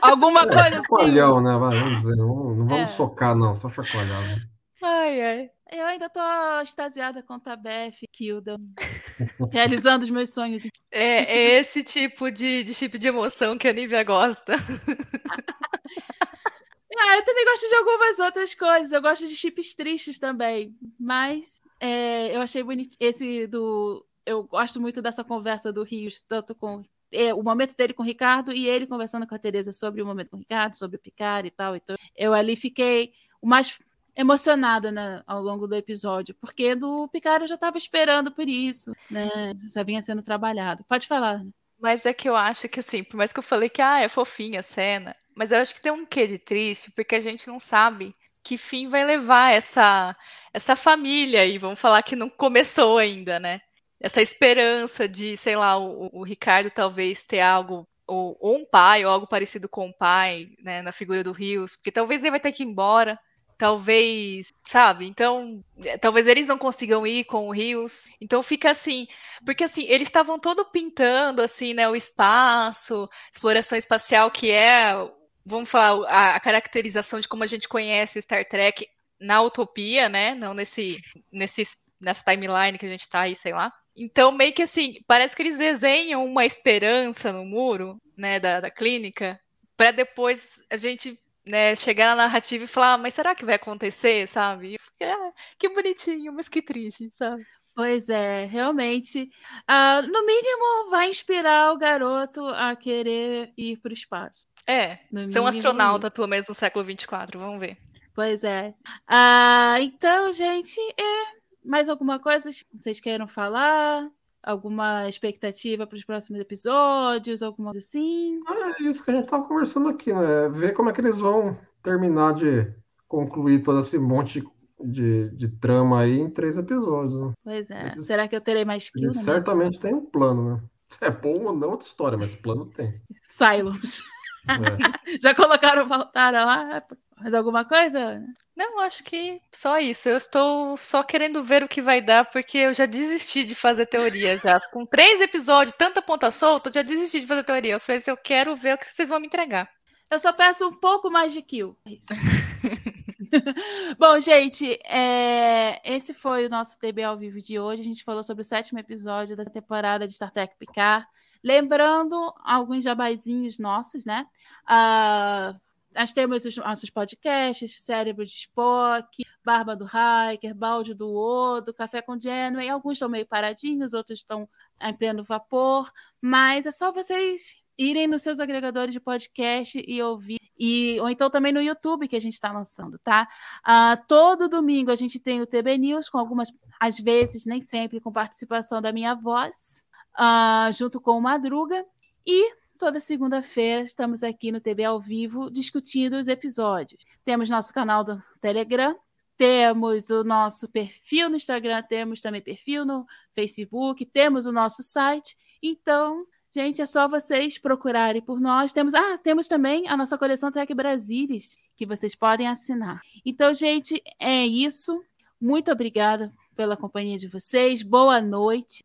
Alguma coisa assim. Chacoalhão, né? Vamos dizer, não, não vamos É. socar, não, só chacoalhar. né? Ai, ai. Eu ainda tô extasiada com a Beth Kilda, realizando os meus sonhos. É, é esse tipo de, de chip de emoção que a Nívia gosta. [LAUGHS] Ah, eu também gosto de algumas outras coisas. Eu gosto de chips tristes também. Mas é, eu achei bonito. Esse do. Eu gosto muito dessa conversa do Rios, tanto com é, o momento dele com o Ricardo e ele conversando com a Teresa sobre o momento com o Ricardo, sobre o Picard e tal. Então, eu ali fiquei o mais emocionada né, ao longo do episódio, porque do Picard eu já estava esperando por isso, né? Já vinha sendo trabalhado. Pode falar. Mas é que eu acho que, assim, por mais que eu falei que ah, é fofinha a cena, mas eu acho que tem um quê de triste, porque a gente não sabe que fim vai levar essa, essa família aí. Vamos falar que não começou ainda, né? Essa esperança de, sei lá, o, o Ricardo talvez ter algo, ou, ou um pai, ou algo parecido com o pai, né, na figura do Rios, porque talvez ele vai ter que ir embora. Talvez, sabe? Então, eh, talvez eles não consigam ir com o Rios. Então fica assim, porque assim, eles estavam todo pintando assim, né, o espaço, exploração espacial, que é, vamos falar, a, a caracterização de como a gente conhece Star Trek na utopia, né? Não nesse, nesse nessa timeline que a gente tá aí, sei lá. Então, meio que assim, parece que eles desenham uma esperança no muro, né, da, da clínica, para depois a gente né, chegar na narrativa e falar, "Ah, mas será que vai acontecer, sabe? Fiquei, "Ah, que bonitinho, mas que triste, sabe? Pois é, realmente. ah, no mínimo, vai inspirar o garoto a querer ir para o espaço. É, No ser um astronauta, isso. pelo menos no século 24, vamos ver. Pois é. Ah, então, gente, é. Mais alguma coisa que vocês queiram falar? Alguma expectativa para os próximos episódios? Alguma coisa assim? É isso que a gente estava conversando aqui, né? Ver como é que eles vão terminar de concluir todo esse monte de, de trama aí em três episódios. Né? Pois é. Eles- Será que eu terei mais skill? Eles Né? certamente têm um plano, né? Se é bom ou não, outra história, mas plano tem. Silos. É. [LAUGHS] Já colocaram o Valtara lá? Mais alguma coisa? Não, acho que só isso. Eu estou só querendo ver o que vai dar, porque eu já desisti de fazer teoria já. [LAUGHS] Com três episódios, tanta ponta solta, eu já desisti de fazer teoria. Eu falei assim, eu quero ver o que vocês vão me entregar. Eu só peço um pouco mais de kill. É isso. [LAUGHS] [LAUGHS] Bom, gente, é, esse foi o nosso TB ao vivo de hoje. A gente falou sobre o sétimo episódio da temporada de Star Trek Picard. Lembrando alguns jabaizinhos nossos, né? Ah, nós temos os nossos podcasts, Cérebro de Spock, Barba do Hiker, Balde do Odo, Café com Genway. Alguns estão meio paradinhos, outros estão em pleno vapor. Mas é só vocês irem nos seus agregadores de podcast e ouvir. E, ou então também no YouTube que a gente está lançando, tá? Ah, todo domingo a gente tem o TB News, com algumas, às vezes, nem sempre, com participação da minha voz, ah, junto com o Madruga. E toda segunda-feira estamos aqui no TV ao vivo discutindo os episódios. Temos nosso canal do Telegram, temos o nosso perfil no Instagram, temos também perfil no Facebook, temos o nosso site. Então, gente, é só vocês procurarem por nós. Temos, ah, temos também a nossa coleção Trek Brasilis, que vocês podem assinar. Então, gente, é isso. Muito obrigada pela companhia de vocês. Boa noite